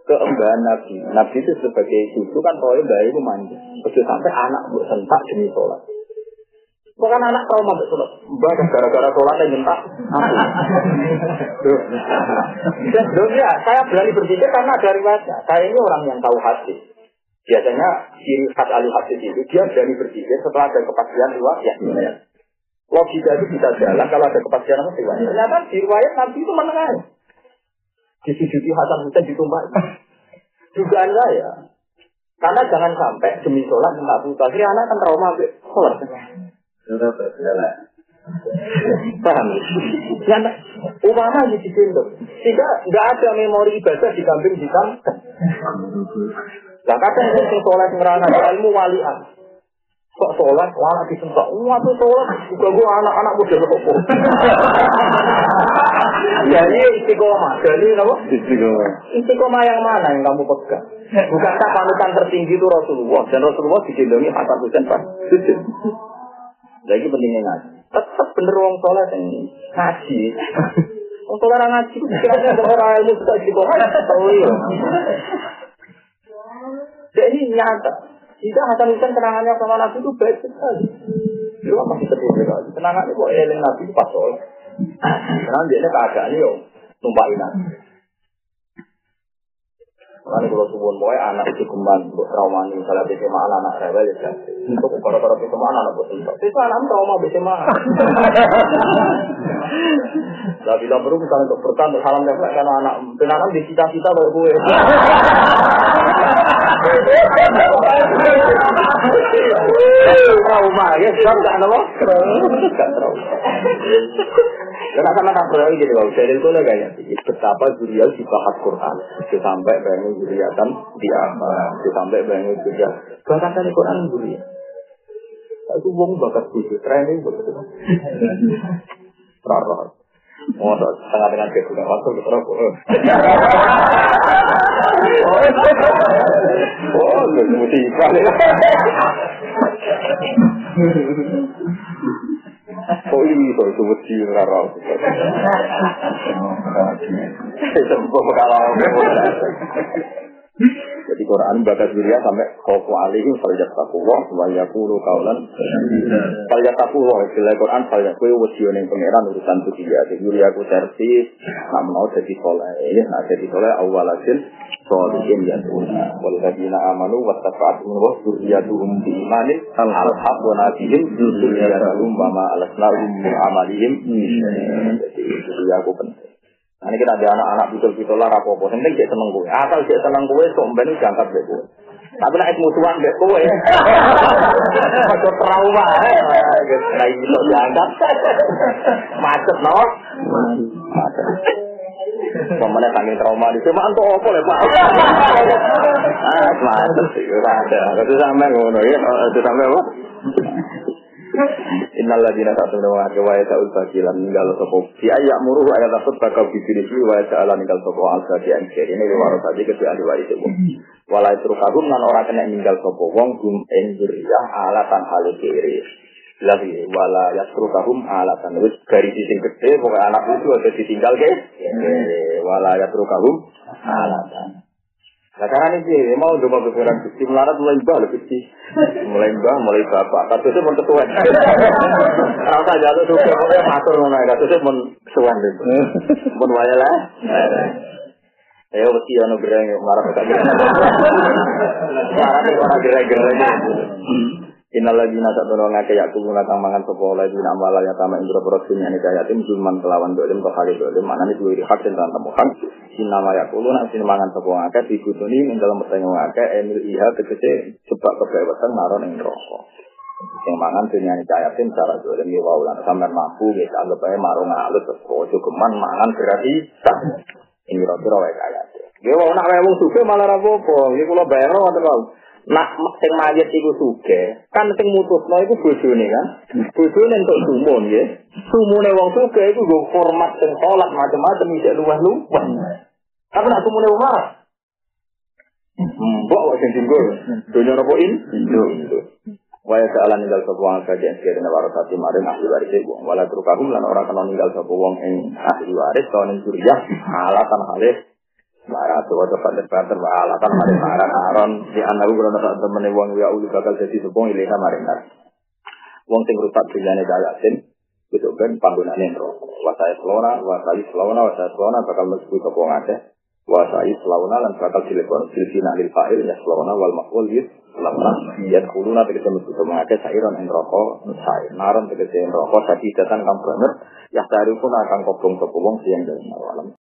keembahan Nabi. Nabi itu sebagai cucu kan rohnya bayi itu manja. Begitu sampai anak bersentak demi sholat. Bukan anak trauma betul. Bahkan gara-gara sholat yang nyentak. Duh, ya, saya berani berpikir karena ada riwayatnya. Saya ini orang yang tahu hati. Biasanya ciri khas ahli hadis itu dia berani berpikir setelah ada kepastian riwayat. Ya, Logika itu bisa jalan kalau ada kepastian apa sih? Ternyata di riwayat Nabi itu menengah. Disujudi Hasan Hussein ditumpah. Dugaan saya. Karena jangan sampai demi sholat minta buta. Akhirnya anak kan trauma sampai sholat. Paham? Ya, Umama di situ. Sehingga nggak ada memori ibadah di kambing hitam. Nah kadang yang sholat ngerana ilmu walian. Kok sholat, anak disentak. Wah tuh sholat, juga gue anak-anak muda kok. Jadi istiqomah. Jadi apa? Istiqomah. Istiqomah yang mana yang kamu pegang? Bukankah panutan tertinggi itu Rasulullah dan Rasulullah digendongi Hasan Husain Pak? Lagi pentingnya ngaji. Tetap bener wong sholat ini ngaji. Wong sholat ngaji, pikirannya orang ilmu sudah istiqomah. Tahu ya. Jadi nyata. Jika Hasan Husain kenangannya sama Nabi itu baik sekali. Itu masih sedih sekali. Kenangannya kok eling Nabi itu pas sholat. Karena dia ini keadaannya yo tumpahin Nabi. Karena kalau suwun boy anak itu kembali untuk trauma nih, misalnya bisa mana anak rewel ya Untuk kalau-kalau bisa mana anak buat untuk. Itu anak trauma bisa mana. Lah bila perlu misalnya untuk bertahan nempel karena anak anak di cita-cita baru gue. Trauma ya, gak apa? Gak trauma. Karena tak perlu jadi kalau saya itu lah kayak betapa Zuriya dibahas Quran, sampai bayangin Zuriya kan di apa, sampai bayangin Zuriya. Bahkan kan Quran Zuriya. Itu wong bakat bujuk. Rara. Oh, setengah dengan dia sudah masuk ke rokok. Oh, lu musibah. Oh kok itu mesti rara. Itu kalau jadi Quran baca diriya sampai khofu alihim faljat takuwa wa yakulu kaulan faljat takuwa istilah Quran faljat kue wasiyo yang pangeran urusan itu dia jadi diriya aku servis nak mau jadi soleh. Nak jadi soleh awal asin solihin ya tuna wal ladina amanu wa tafa'atun wa zurriyatuhum bi imanin al-haq wa nabihim zurriyatuhum wa ma alasnahum amalihim. Jadi diriya aku penting ini kita ada anak-anak betul-betul lah rapopo. Yang penting dia seneng gue. Asal dia seneng gue, sok mbak ini jangkat deh gue. Tapi nak musuhan deh gue. Masuk trauma. Nah sok diangkat. Macet no. Macet. Pemenang saking trauma di sini, mantu apa ya pak? Ah, macet sih, ada. Itu sampai ngono ya, itu sampai apa? Innal ladina satu nama ke wa ta'ul bagilan ninggal sopo. Si ayak muruh ayat asut bakal bibiri suwi wa ta'ala ninggal sopo. Al sadi anjir ini diwaro tadi ke ahli waris itu walai terukagum nan orang kena ninggal sopo. Wong gum ing alatan hale kiri. Lagi wala yasrukahum alatan. Wis garis sing gede pokoknya anak itu ada ditinggal ke? Wala yasrukahum alatan Nah karena ini mau coba berkurang kecil melarat mulai mbah lebih kecil, mulai mbah mulai bapak. Kasusnya pun ketuan. Rasa jatuh tuh pokoknya matur mana kasusnya pun ketuan deh. Pun waya lah. Ya mesti ono gereng marah tak gereng. Marah orang gereng-gereng. Inal lagi nasa tolong ngake yak kubu natang mangan sopo lagi nama lah ya tama indro produksi ini kaya tim zulman kelawan dolim to kali dolim mana nih dua hak dan tentang hak sin nama ya kulo nak sin mangan sopo ngake di kutuni ing dalam pertanyaan ngake emil iha tegese sebab kebebasan naron ing rokok yang mangan dunia ini kaya tim cara dolim ya wau lan mampu ya anggap aja marung ngalus ojo geman mangan berarti ini kira-kira wae kaya dia wau nak wae suka malah rapopo ini kulo bayar atau Nak sing mayit iku suge, kan sing mutusno iku bojone kan. Bojone entuk sumun ya. Sumune wong suge iku go format sing salat macam-macam isih luweh-luweh. Tapi nak sumune wong marah. Mbok wae sing tinggal. Dunia nopo in? Waya saala ninggal sapa wong kajian sekiranya warasati maring ahli waris iku. Wala trukahum lan ora kena ninggal sapa wong ing ahli waris to ning surya alatan halih Marah tuh waktu pada pada alatan mari marah aron di anak gue nonton temen wong ya uli bakal jadi sepong ilena maring nar. Wong sing rusak dunyane dayatin gitu kan panggonane rokok. Wasai selona, wasai selona, wasai selona bakal mlebu ke wong akeh. Wasai selona lan bakal dilebon silsina lil fa'il ya selona wal maqul yus lepas. Ya kulo nanti kita mesti mengakai sairon yang rokok, sair. Naran tegese rokok, jadi datang kang banget. Ya dari pun akan kobong sopong siang dalam malam.